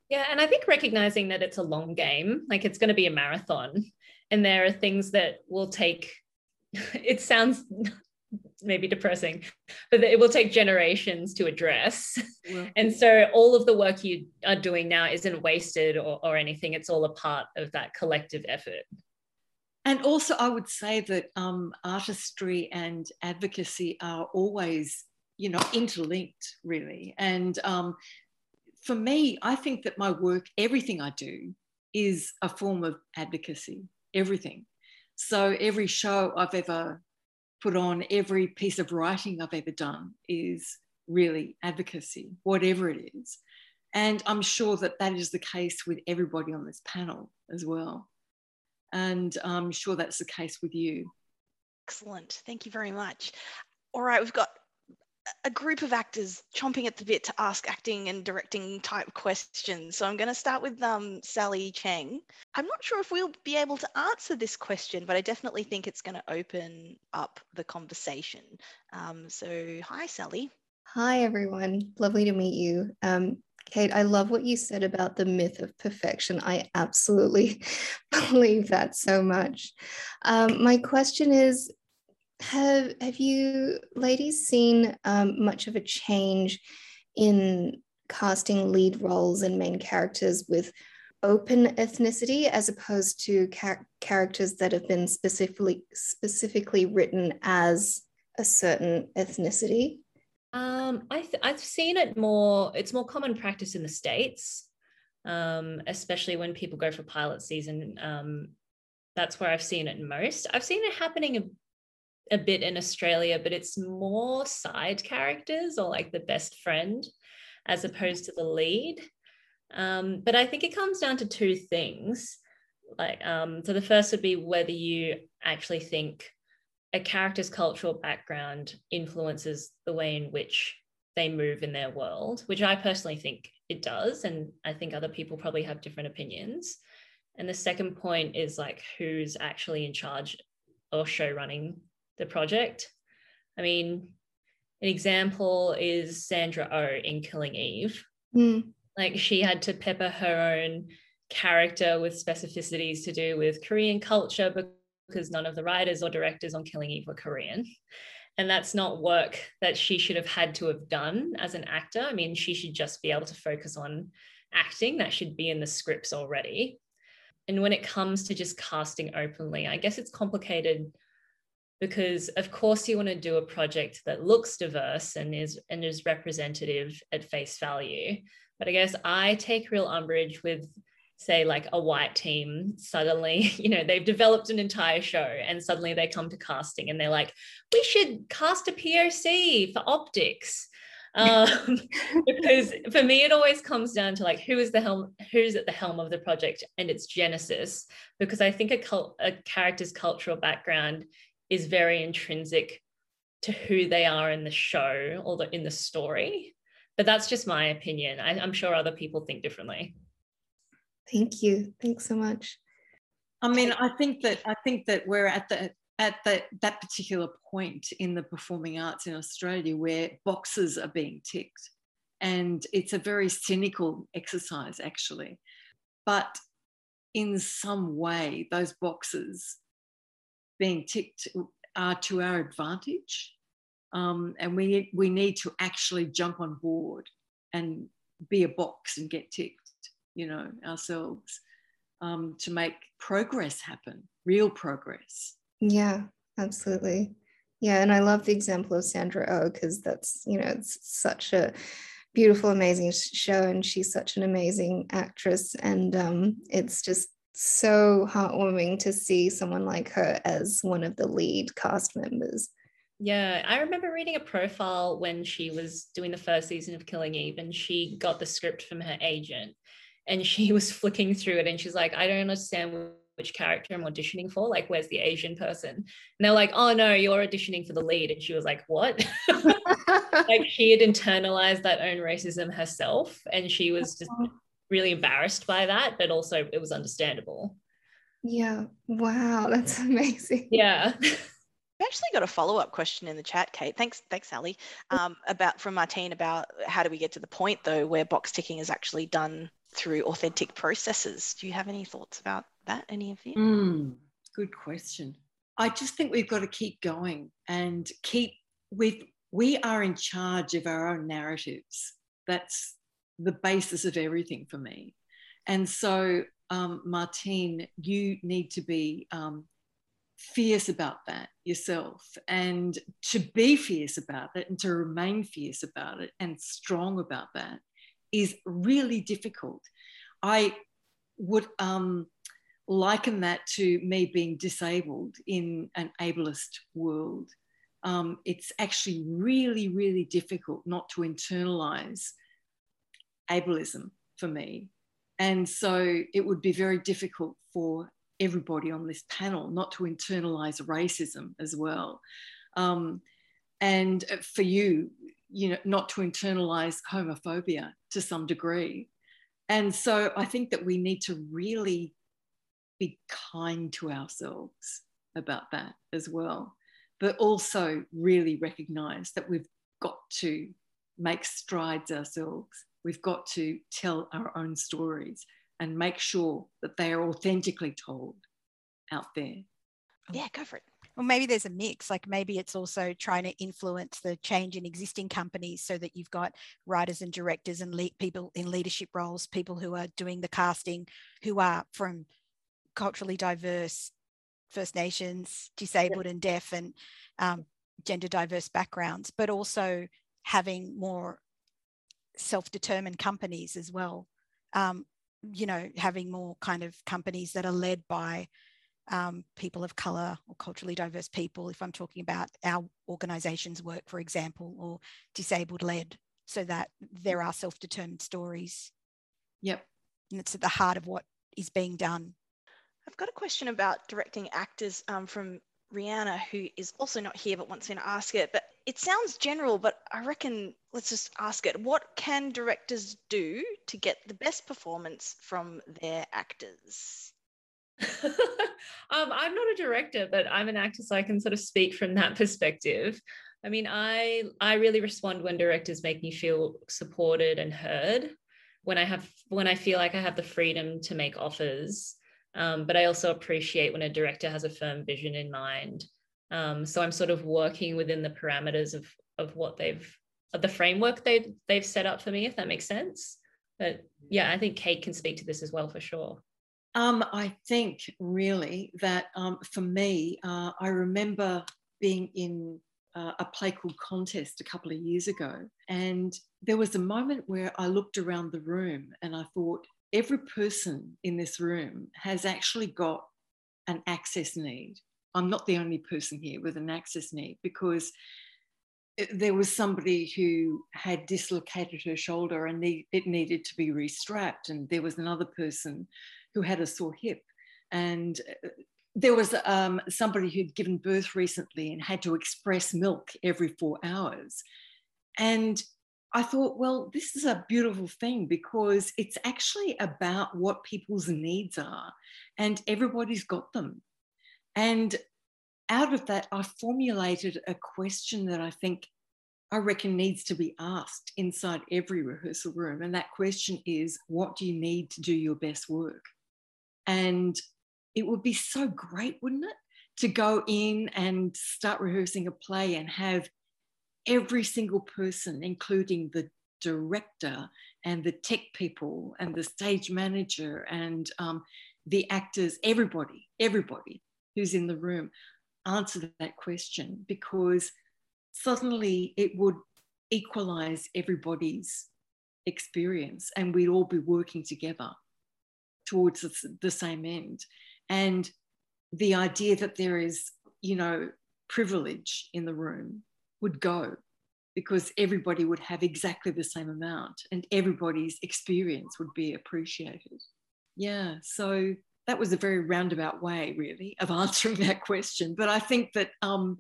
Yeah and i think recognizing that it's a long game like it's going to be a marathon and there are things that will take it sounds maybe depressing, but it will take generations to address. Yeah. And so all of the work you are doing now isn't wasted or, or anything. It's all a part of that collective effort. And also, I would say that um, artistry and advocacy are always, you know, interlinked, really. And um, for me, I think that my work, everything I do, is a form of advocacy. Everything. So every show I've ever put on every piece of writing I've ever done is really advocacy, whatever it is. And I'm sure that that is the case with everybody on this panel as well. And I'm sure that's the case with you. Excellent. Thank you very much. All right, we've got a group of actors chomping at the bit to ask acting and directing type questions. So I'm going to start with um, Sally Cheng. I'm not sure if we'll be able to answer this question, but I definitely think it's going to open up the conversation. Um, so, hi, Sally. Hi, everyone. Lovely to meet you. Um, Kate, I love what you said about the myth of perfection. I absolutely believe that so much. Um, my question is have have you ladies seen um, much of a change in casting lead roles and main characters with open ethnicity as opposed to char- characters that have been specifically specifically written as a certain ethnicity um, I th- I've seen it more. It's more common practice in the states, um, especially when people go for pilot season. Um, that's where I've seen it most. I've seen it happening a bit in Australia, but it's more side characters or like the best friend as opposed to the lead. Um, but I think it comes down to two things. Like, um, so the first would be whether you actually think a character's cultural background influences the way in which they move in their world, which I personally think it does. And I think other people probably have different opinions. And the second point is like who's actually in charge or show running the project. I mean, an example is Sandra O oh in Killing Eve. Mm. Like she had to pepper her own character with specificities to do with Korean culture because none of the writers or directors on Killing Eve were Korean. And that's not work that she should have had to have done as an actor. I mean, she should just be able to focus on acting. That should be in the scripts already. And when it comes to just casting openly, I guess it's complicated because of course you want to do a project that looks diverse and is and is representative at face value. But i guess i take real umbrage with say like a white team. Suddenly you know they've developed an entire show and suddenly they come to casting and they're like we should cast a poc for optics. Um, because for me it always comes down to like who is the helm who's at the helm of the project and its genesis. Because i think a, cult, a character's cultural background is very intrinsic to who they are in the show or the, in the story. But that's just my opinion. I, I'm sure other people think differently. Thank you. Thanks so much. I mean, I think that I think that we're at the at the, that particular point in the performing arts in Australia where boxes are being ticked. And it's a very cynical exercise, actually. But in some way, those boxes being ticked are to our advantage. Um, and we, we need to actually jump on board and be a box and get ticked, you know, ourselves um, to make progress happen, real progress. Yeah, absolutely. Yeah, and I love the example of Sandra Oh because that's, you know, it's such a beautiful, amazing show, and she's such an amazing actress. And um, it's just so heartwarming to see someone like her as one of the lead cast members. Yeah, I remember reading a profile when she was doing the first season of Killing Eve, and she got the script from her agent, and she was flicking through it, and she's like, "I don't understand which character I'm auditioning for. Like, where's the Asian person?" And they're like, "Oh no, you're auditioning for the lead," and she was like, "What?" like she had internalized that own racism herself, and she was just oh. Really embarrassed by that, but also it was understandable. Yeah. Wow, that's amazing. Yeah. I've actually got a follow-up question in the chat, Kate. Thanks, thanks, Sally. Um, about from Martine about how do we get to the point though where box ticking is actually done through authentic processes. Do you have any thoughts about that? Any of you? Mm, good question. I just think we've got to keep going and keep with. We are in charge of our own narratives. That's the basis of everything for me. And so, um, Martine, you need to be um, fierce about that yourself and to be fierce about it and to remain fierce about it and strong about that is really difficult. I would um, liken that to me being disabled in an ableist world. Um, it's actually really, really difficult not to internalize ableism for me. And so it would be very difficult for everybody on this panel not to internalize racism as well. Um, and for you, you know, not to internalize homophobia to some degree. And so I think that we need to really be kind to ourselves about that as well, but also really recognize that we've got to make strides ourselves. We've got to tell our own stories and make sure that they are authentically told out there. Yeah, go for it. Well, maybe there's a mix. Like maybe it's also trying to influence the change in existing companies so that you've got writers and directors and le- people in leadership roles, people who are doing the casting, who are from culturally diverse First Nations, disabled and deaf, and um, gender diverse backgrounds, but also having more self determined companies as well. Um, you know, having more kind of companies that are led by um, people of color or culturally diverse people, if I'm talking about our organization's work, for example, or disabled led, so that there are self determined stories. Yep. And it's at the heart of what is being done. I've got a question about directing actors um, from Rihanna, who is also not here but wants me to ask it. But it sounds general, but I reckon let's just ask it. What can directors do to get the best performance from their actors? um, I'm not a director, but I'm an actor, so I can sort of speak from that perspective. I mean, I I really respond when directors make me feel supported and heard. When I have when I feel like I have the freedom to make offers, um, but I also appreciate when a director has a firm vision in mind. Um, so I'm sort of working within the parameters of of what they've of the framework they they've set up for me, if that makes sense. But yeah, I think Kate can speak to this as well for sure. Um, I think really that um, for me, uh, I remember being in uh, a play called Contest a couple of years ago, and there was a moment where I looked around the room and I thought, every person in this room has actually got an access need. I'm not the only person here with an access need because there was somebody who had dislocated her shoulder and it needed to be restrapped, and there was another person who had a sore hip. And uh, there was um, somebody who'd given birth recently and had to express milk every four hours. And I thought, well, this is a beautiful thing because it's actually about what people's needs are, and everybody's got them. And out of that, I formulated a question that I think I reckon needs to be asked inside every rehearsal room. And that question is what do you need to do your best work? And it would be so great, wouldn't it? To go in and start rehearsing a play and have every single person, including the director and the tech people and the stage manager and um, the actors, everybody, everybody who's in the room, answer that question because suddenly it would equalize everybody's experience and we'd all be working together towards the same end. And the idea that there is, you know, privilege in the room would go because everybody would have exactly the same amount and everybody's experience would be appreciated. Yeah, so that was a very roundabout way, really, of answering that question. But I think that um,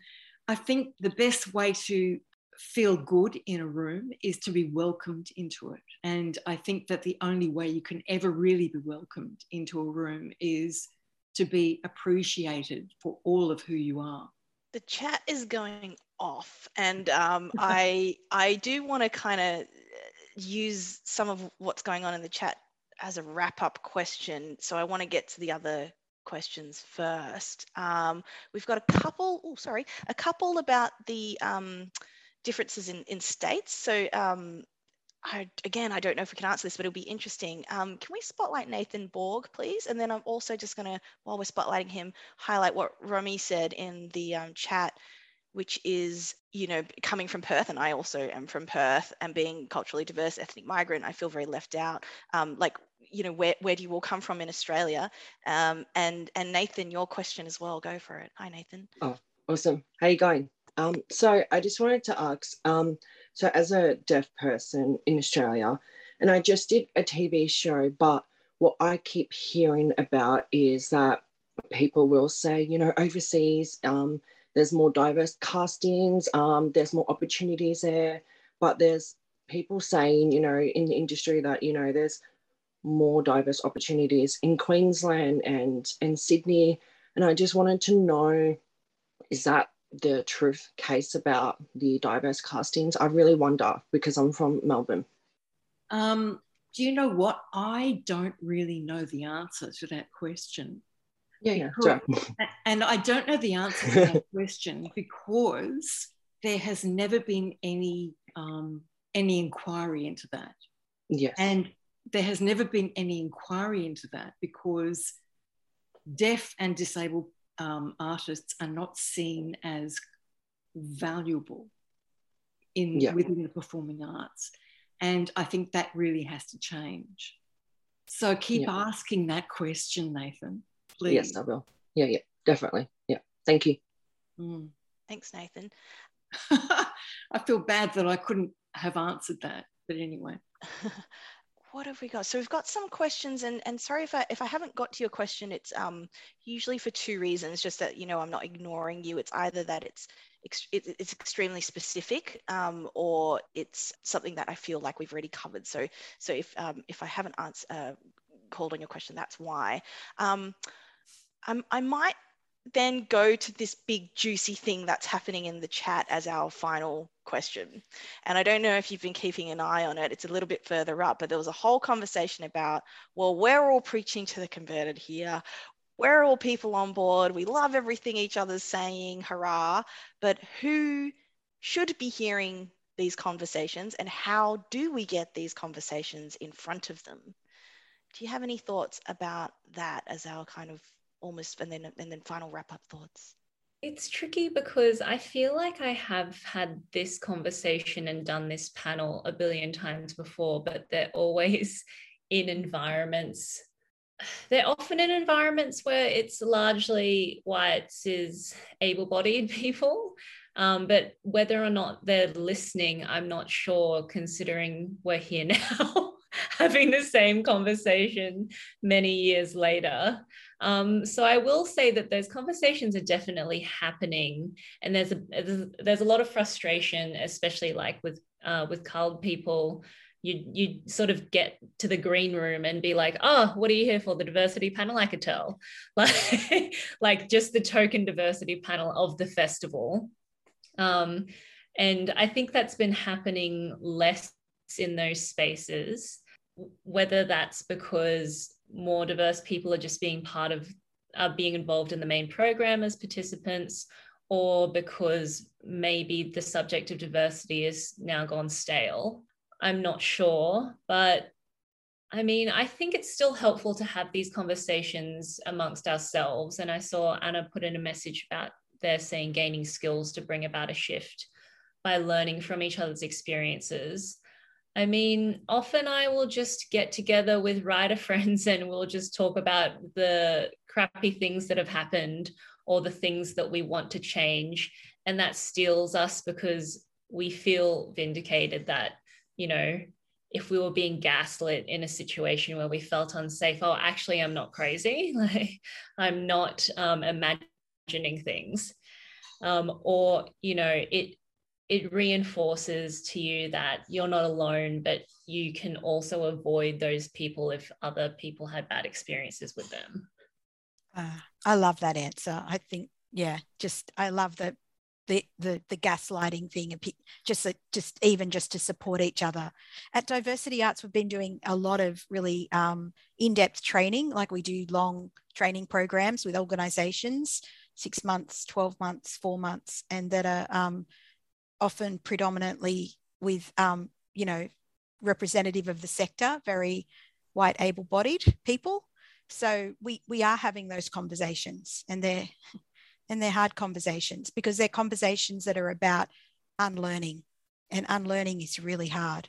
I think the best way to feel good in a room is to be welcomed into it. And I think that the only way you can ever really be welcomed into a room is to be appreciated for all of who you are. The chat is going off, and um, I I do want to kind of use some of what's going on in the chat as a wrap up question. So I want to get to the other questions first. Um, we've got a couple, oh, sorry, a couple about the um, differences in, in states. So um, I, again, I don't know if we can answer this, but it'll be interesting. Um, can we spotlight Nathan Borg, please? And then I'm also just going to, while we're spotlighting him, highlight what Romy said in the um, chat which is, you know, coming from Perth, and I also am from Perth, and being culturally diverse, ethnic migrant, I feel very left out. Um, like, you know, where, where do you all come from in Australia? Um, and and Nathan, your question as well. Go for it. Hi, Nathan. Oh, awesome. How you going? Um, so I just wanted to ask. Um, so as a deaf person in Australia, and I just did a TV show, but what I keep hearing about is that people will say, you know, overseas. Um, there's more diverse castings, um, there's more opportunities there, but there's people saying, you know, in the industry that, you know, there's more diverse opportunities in Queensland and, and Sydney. And I just wanted to know, is that the truth case about the diverse castings? I really wonder because I'm from Melbourne. Um, do you know what? I don't really know the answer to that question. Yeah. And I don't know the answer to that question because there has never been any um, any inquiry into that. Yes. And there has never been any inquiry into that because deaf and disabled um, artists are not seen as valuable in yeah. within the performing arts. And I think that really has to change. So keep yeah. asking that question, Nathan please. Yes, I will. Yeah, yeah, definitely. Yeah. Thank you. Mm. Thanks, Nathan. I feel bad that I couldn't have answered that, but anyway. what have we got? So we've got some questions, and and sorry if I if I haven't got to your question. It's um usually for two reasons. Just that you know I'm not ignoring you. It's either that it's it's extremely specific, um, or it's something that I feel like we've already covered. So so if um, if I haven't answered uh, called on your question, that's why. Um, I might then go to this big juicy thing that's happening in the chat as our final question. And I don't know if you've been keeping an eye on it, it's a little bit further up, but there was a whole conversation about, well, we're all preaching to the converted here. We're all people on board. We love everything each other's saying, hurrah. But who should be hearing these conversations and how do we get these conversations in front of them? Do you have any thoughts about that as our kind of almost and then and then final wrap up thoughts? It's tricky because i feel like i have had this conversation and done this panel a billion times before but they're always in environments they're often in environments where it's largely white cis able-bodied people. Um, but whether or not they're listening i'm not sure considering we're here now having the same conversation many years later. Um, so I will say that those conversations are definitely happening, and there's a there's a lot of frustration, especially like with uh, with colored people. You you sort of get to the green room and be like, oh, what are you here for? The diversity panel? I could tell, like like just the token diversity panel of the festival. Um, and I think that's been happening less in those spaces whether that's because more diverse people are just being part of are being involved in the main program as participants or because maybe the subject of diversity is now gone stale i'm not sure but i mean i think it's still helpful to have these conversations amongst ourselves and i saw anna put in a message about they're saying gaining skills to bring about a shift by learning from each other's experiences. I mean, often I will just get together with writer friends and we'll just talk about the crappy things that have happened or the things that we want to change. And that steels us because we feel vindicated that, you know, if we were being gaslit in a situation where we felt unsafe, oh, actually, I'm not crazy. Like, I'm not um, imagining things. Um, or, you know, it, it reinforces to you that you're not alone, but you can also avoid those people if other people had bad experiences with them. Uh, I love that answer. I think, yeah, just I love the the the gaslighting thing just just even just to support each other at diversity arts we've been doing a lot of really um, in-depth training like we do long training programs with organizations six months 12 months four months and that are um, often predominantly with um, you know representative of the sector very white able-bodied people. So we we are having those conversations and they're and they're hard conversations because they're conversations that are about unlearning and unlearning is really hard.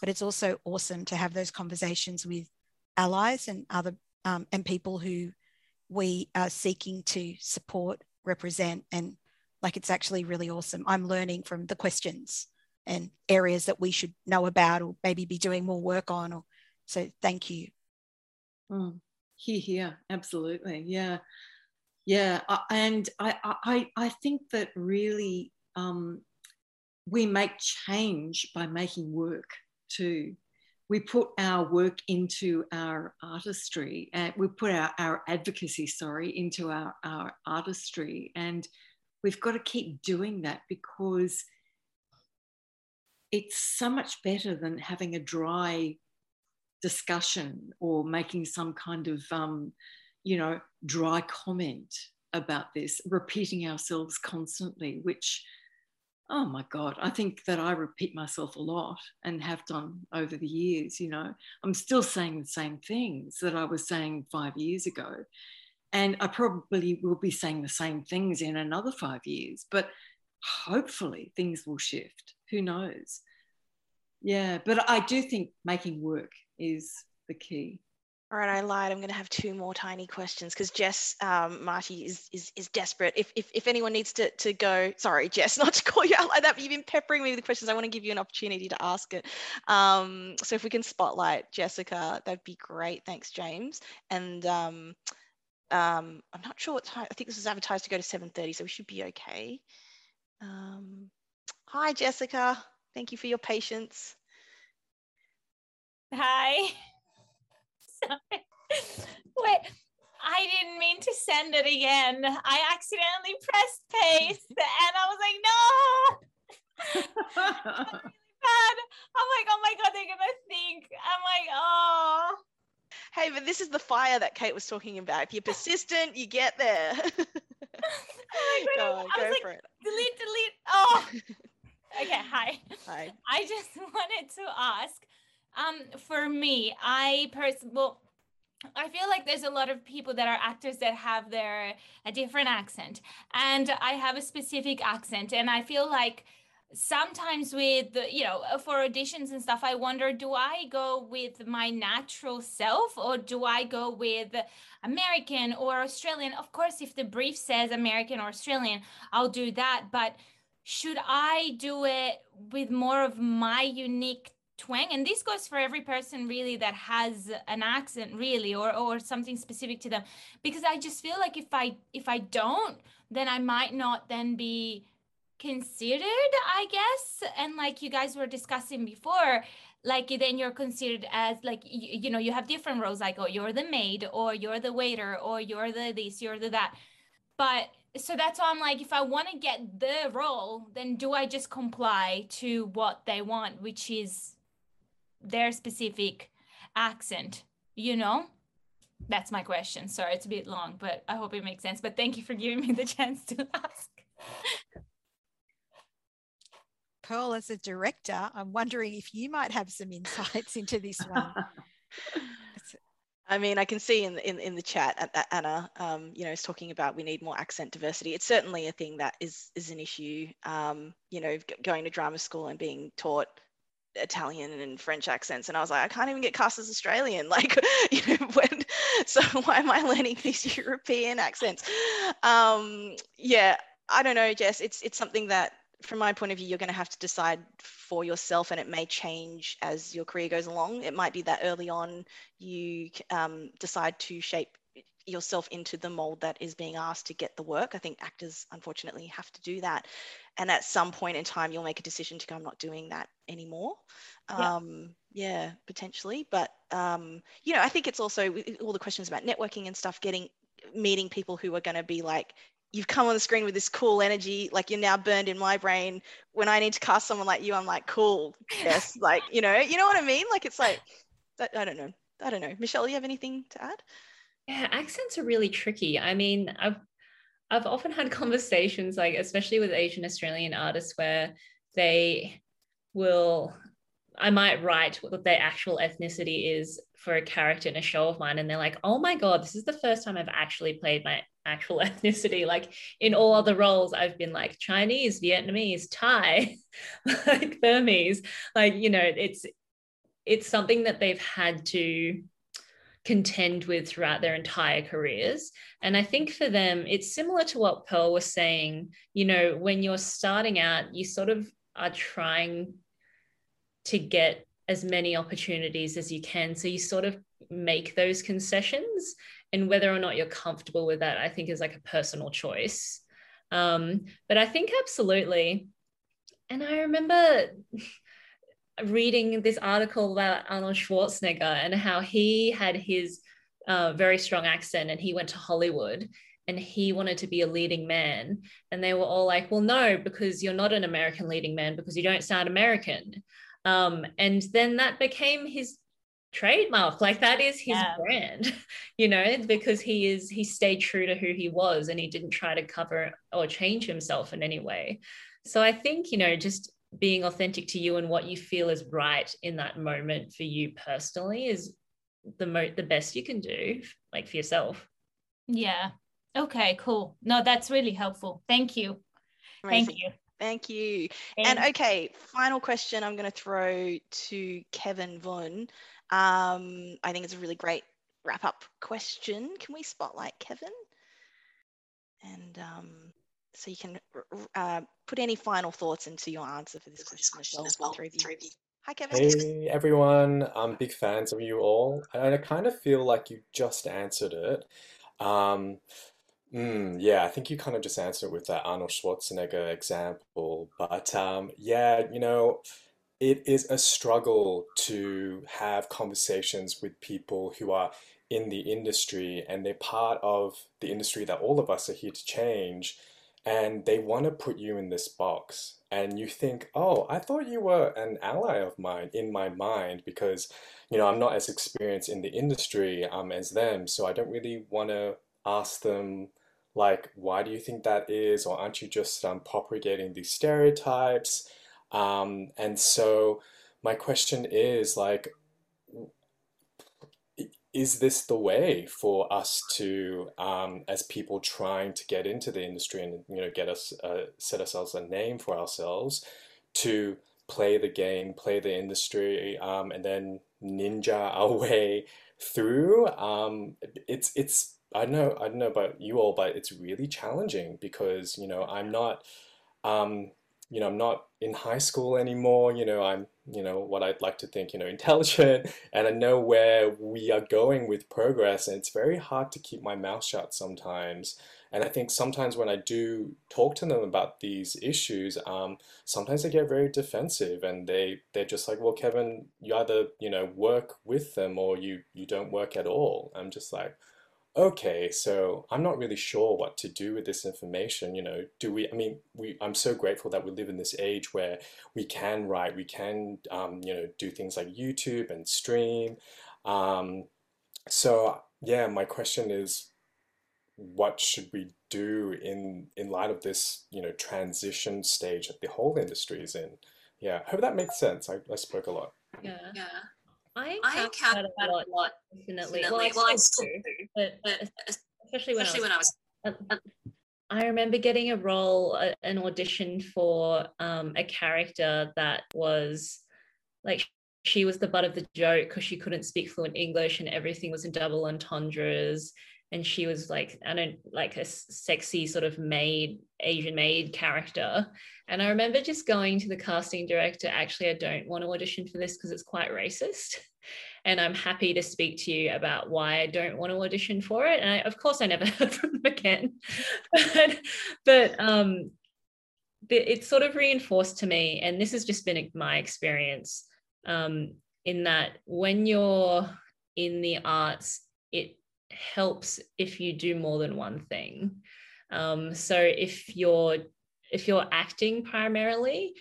But it's also awesome to have those conversations with allies and other um, and people who we are seeking to support represent and like it's actually really awesome. I'm learning from the questions and areas that we should know about or maybe be doing more work on or so thank you. Mm. hear hear. Absolutely. Yeah. Yeah, and I, I, I think that really um, we make change by making work too. We put our work into our artistry, and we put our, our advocacy, sorry, into our, our artistry, and we've got to keep doing that because it's so much better than having a dry discussion or making some kind of um, you know, dry comment about this, repeating ourselves constantly, which, oh my God, I think that I repeat myself a lot and have done over the years. You know, I'm still saying the same things that I was saying five years ago. And I probably will be saying the same things in another five years, but hopefully things will shift. Who knows? Yeah, but I do think making work is the key. All right, I lied. I'm going to have two more tiny questions because Jess um, Marty is, is is desperate. If, if if anyone needs to to go, sorry, Jess, not to call you out like that, but you've been peppering me with questions. I want to give you an opportunity to ask it. Um, so if we can spotlight Jessica, that'd be great. Thanks, James. And um, um, I'm not sure what time. I think this was advertised to go to 7:30, so we should be okay. Um, hi, Jessica. Thank you for your patience. Hi. Sorry. Wait, I didn't mean to send it again. I accidentally pressed paste and I was like, no. bad. I'm like, oh my God, they're going to think. I'm like, oh. Hey, but this is the fire that Kate was talking about. If you're persistent, you get there. oh go, I go for like, it. Delete, delete. Oh. okay, hi. Hi. I just wanted to ask um, for me, I personally, well, I feel like there's a lot of people that are actors that have their a different accent, and I have a specific accent, and I feel like sometimes with you know uh, for auditions and stuff i wonder do i go with my natural self or do i go with american or australian? Of course if the brief says american or australian i'll do that but should i do it with more of my unique twang? And this goes for every person really that has an accent really or or something specific to them because i just feel like if i if i don't then i might not then be considered i guess and like you guys were discussing before like then you're considered as like you, you know you have different roles like oh you're the maid or you're the waiter or you're the this you're the that but so that's why I'm like, if I want to get the role, then do I just comply to what they want, which is their specific accent, you know? That's my question. Sorry, it's a bit long, but I hope it makes sense. But thank you for giving me the chance to ask. Pearl, as a director, I'm wondering if you might have some insights into this one. I mean, I can see in in, in the chat Anna, um, you know, is talking about we need more accent diversity. It's certainly a thing that is is an issue. Um, you know, going to drama school and being taught Italian and French accents, and I was like, I can't even get cast as Australian. Like, you know, when so why am I learning these European accents? Um, yeah, I don't know, Jess. It's it's something that from my point of view, you're going to have to decide for yourself, and it may change as your career goes along. It might be that early on you um, decide to shape yourself into the mold that is being asked to get the work. I think actors, unfortunately, have to do that. And at some point in time, you'll make a decision to go, I'm not doing that anymore. Yeah, um, yeah potentially. But, um, you know, I think it's also all the questions about networking and stuff, getting meeting people who are going to be like you've come on the screen with this cool energy like you're now burned in my brain. When i need to cast someone like you i'm like cool yes like you know you know what i mean? Like it's like i don't know. I don't know. Michelle you have anything to add? Yeah accents are really tricky. I mean i've i've often had conversations like especially with asian australian artists where they will I might write what their actual ethnicity is for a character in a show of mine, and they're like, "Oh my god, this is the first time I've actually played my actual ethnicity. Like in all other roles, I've been like Chinese, Vietnamese, Thai, like Burmese. Like you know, it's it's something that they've had to contend with throughout their entire careers. And I think for them, it's similar to what Pearl was saying. You know, when you're starting out, you sort of are trying to get as many opportunities as you can. So you sort of make those concessions. And whether or not you're comfortable with that, I think is like a personal choice. Um, but I think absolutely. And I remember reading this article about Arnold Schwarzenegger and how he had his uh, very strong accent and he went to Hollywood and he wanted to be a leading man. And they were all like, well, no, because you're not an American leading man because you don't sound American. Um, and then that became his trademark. Like that is his yeah. brand you know because he is he stayed true to who he was and he didn't try to cover or change himself in any way. So i think you know just being authentic to you and what you feel is right in that moment for you personally is the mo- the best you can do like for yourself. Yeah. Okay cool. No that's really helpful. Thank you. Amazing. thank you. Thank you. And okay, final question I'm going to throw to Kevin Vun. Um, I think it's a really great wrap up question. Can we spotlight Kevin? And um, so you can uh, put any final thoughts into your answer for this question, as well. As well. Three of you. Hi, Kevin. Hey, everyone. I'm big fans of you all. And I kind of feel like you just answered it. Um, Mm, yeah, I think you kind of just answered it with that Arnold Schwarzenegger example. But um, yeah, you know, it is a struggle to have conversations with people who are in the industry and they're part of the industry that all of us are here to change. And they want to put you in this box. And you think, oh, I thought you were an ally of mine in my mind because, you know, I'm not as experienced in the industry um, as them. So I don't really want to ask them like why do you think that is or aren't you just um, propagating these stereotypes um, and so my question is like is this the way for us to um, as people trying to get into the industry and you know get us uh, set ourselves a name for ourselves to play the game play the industry um, and then ninja our way through? Um, it's it's I know I don't know about you all, but it's really challenging because you know I'm not, um, you know I'm not in high school anymore. You know I'm you know what I'd like to think you know intelligent, and I know where we are going with progress, and it's very hard to keep my mouth shut sometimes. And I think sometimes when I do talk to them about these issues, um, sometimes they get very defensive, and they they're just like, well, Kevin, you either you know work with them or you you don't work at all. I'm just like okay, so I'm not really sure what to do with this information. You know, do we? I mean, we. I'm so grateful that we live in this age where we can write, we can, um, you know, do things like YouTube and stream. Um, so yeah, my question is, what should we do in in light of this, you know, transition stage that the whole industry is in? Yeah, I hope that makes sense. I, I spoke a lot. Yeah. Yeah. I encountered that a lot, lot definitely. definitely. Well, I, well, still do, but, but especially when especially I was, when I was. I remember getting a role, an audition for um, a character that was like she was the butt of the joke because she couldn't speak fluent English and everything was in double entendres. And she was like, I don't like a sexy sort of maid, Asian maid character. And I remember just going to the casting director, actually, I don't want to audition for this because it's quite racist. And I'm happy to speak to you about why I don't want to audition for it. And I, of course, I never heard from them again. but, but um, it sort of reinforced to me, and this has just been my experience um, in that when you're in the arts, helps if you do more than one thing. Um, so if you're if you're acting primarily,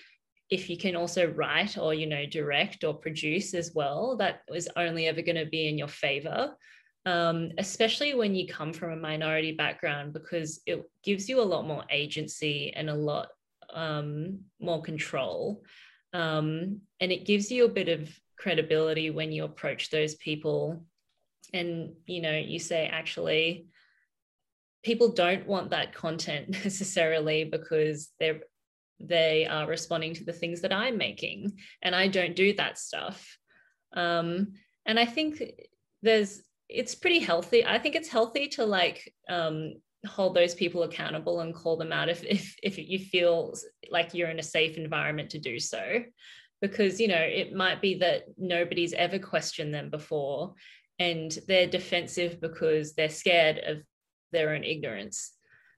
if you can also write or you know direct or produce as well, that is only ever going to be in your favor. Um, especially when you come from a minority background, because it gives you a lot more agency and a lot um, more control. Um, and it gives you a bit of credibility when you approach those people and you know you say actually people don't want that content necessarily because they're they are responding to the things that i'm making. And i don't do that stuff. Um, and i think there's it's pretty healthy. I think it's healthy to like um, hold those people accountable and call them out if, if if you feel like you're in a safe environment to do so. Because you know it might be that nobody's ever questioned them before and they're defensive because they're scared of their own ignorance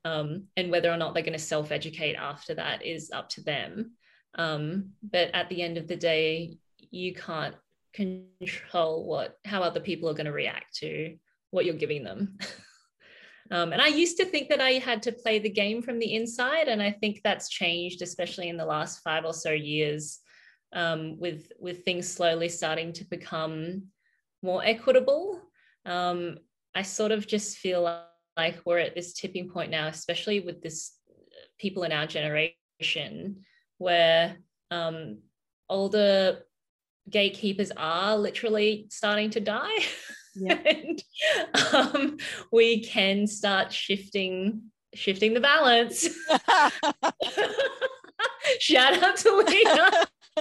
um, and whether or not they're going to self-educate after that is up to them. Um, but at the end of the day you can't control what how other people are going to react to what you're giving them. Um, and I used to think that I had to play the game from the inside, and I think that's changed, especially in the last five or so years, um, with with things slowly starting to become more equitable. Um, I sort of just feel like we're at this tipping point now, especially with this people in our generation, where um, older gatekeepers are literally starting to die. yeah. and um, we can start shifting shifting the balance. Shout out to Lena.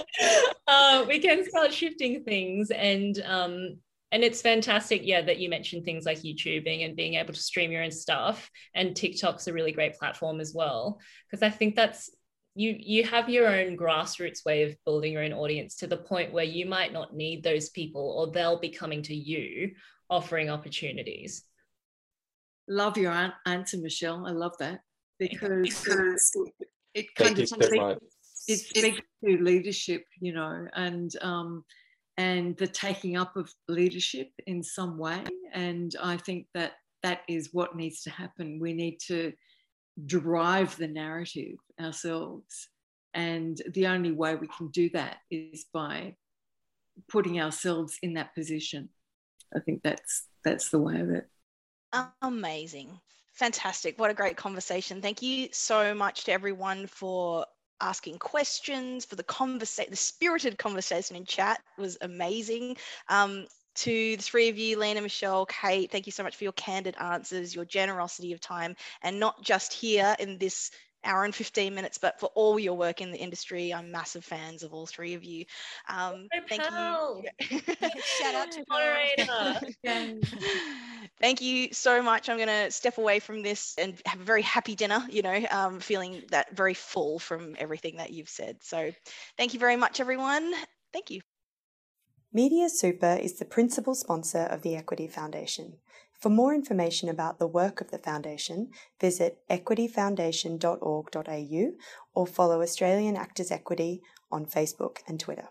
uh, we can start shifting things and um, and it's fantastic yeah that you mentioned things like youtubing and being able to stream your own stuff and tiktok's a really great platform as well. Because i think that's you you have your own grassroots way of building your own audience to the point where you might not need those people or they'll be coming to you offering opportunities. Love your answer michelle. I love that. Because, it, kind of speaks, it speaks to leadership you know and um and the taking up of leadership in some way and i think that that is what needs to happen we need to drive the narrative ourselves. And the only way we can do that is by putting ourselves in that position. I think that's that's the way of it. Amazing. Fantastic. What a great conversation. Thank you so much to everyone for asking questions, for the conversation, the spirited conversation in chat was amazing. Um, to the three of you, Lena, Michelle, Kate, thank you so much for your candid answers, your generosity of time, and not just here in this hour and 15 minutes, but for all your work in the industry. I'm massive fans of all three of you. Um, thank pal. you. Shout out to moderator. thank you so much. I'm going to step away from this and have a very happy dinner, you know, um, feeling that very full from everything that you've said. So thank you very much, everyone. Thank you. Media Super is the principal sponsor of the Equity Foundation. For more information about the work of the Foundation, visit equityfoundation.org.au or follow Australian Actors Equity on Facebook and Twitter.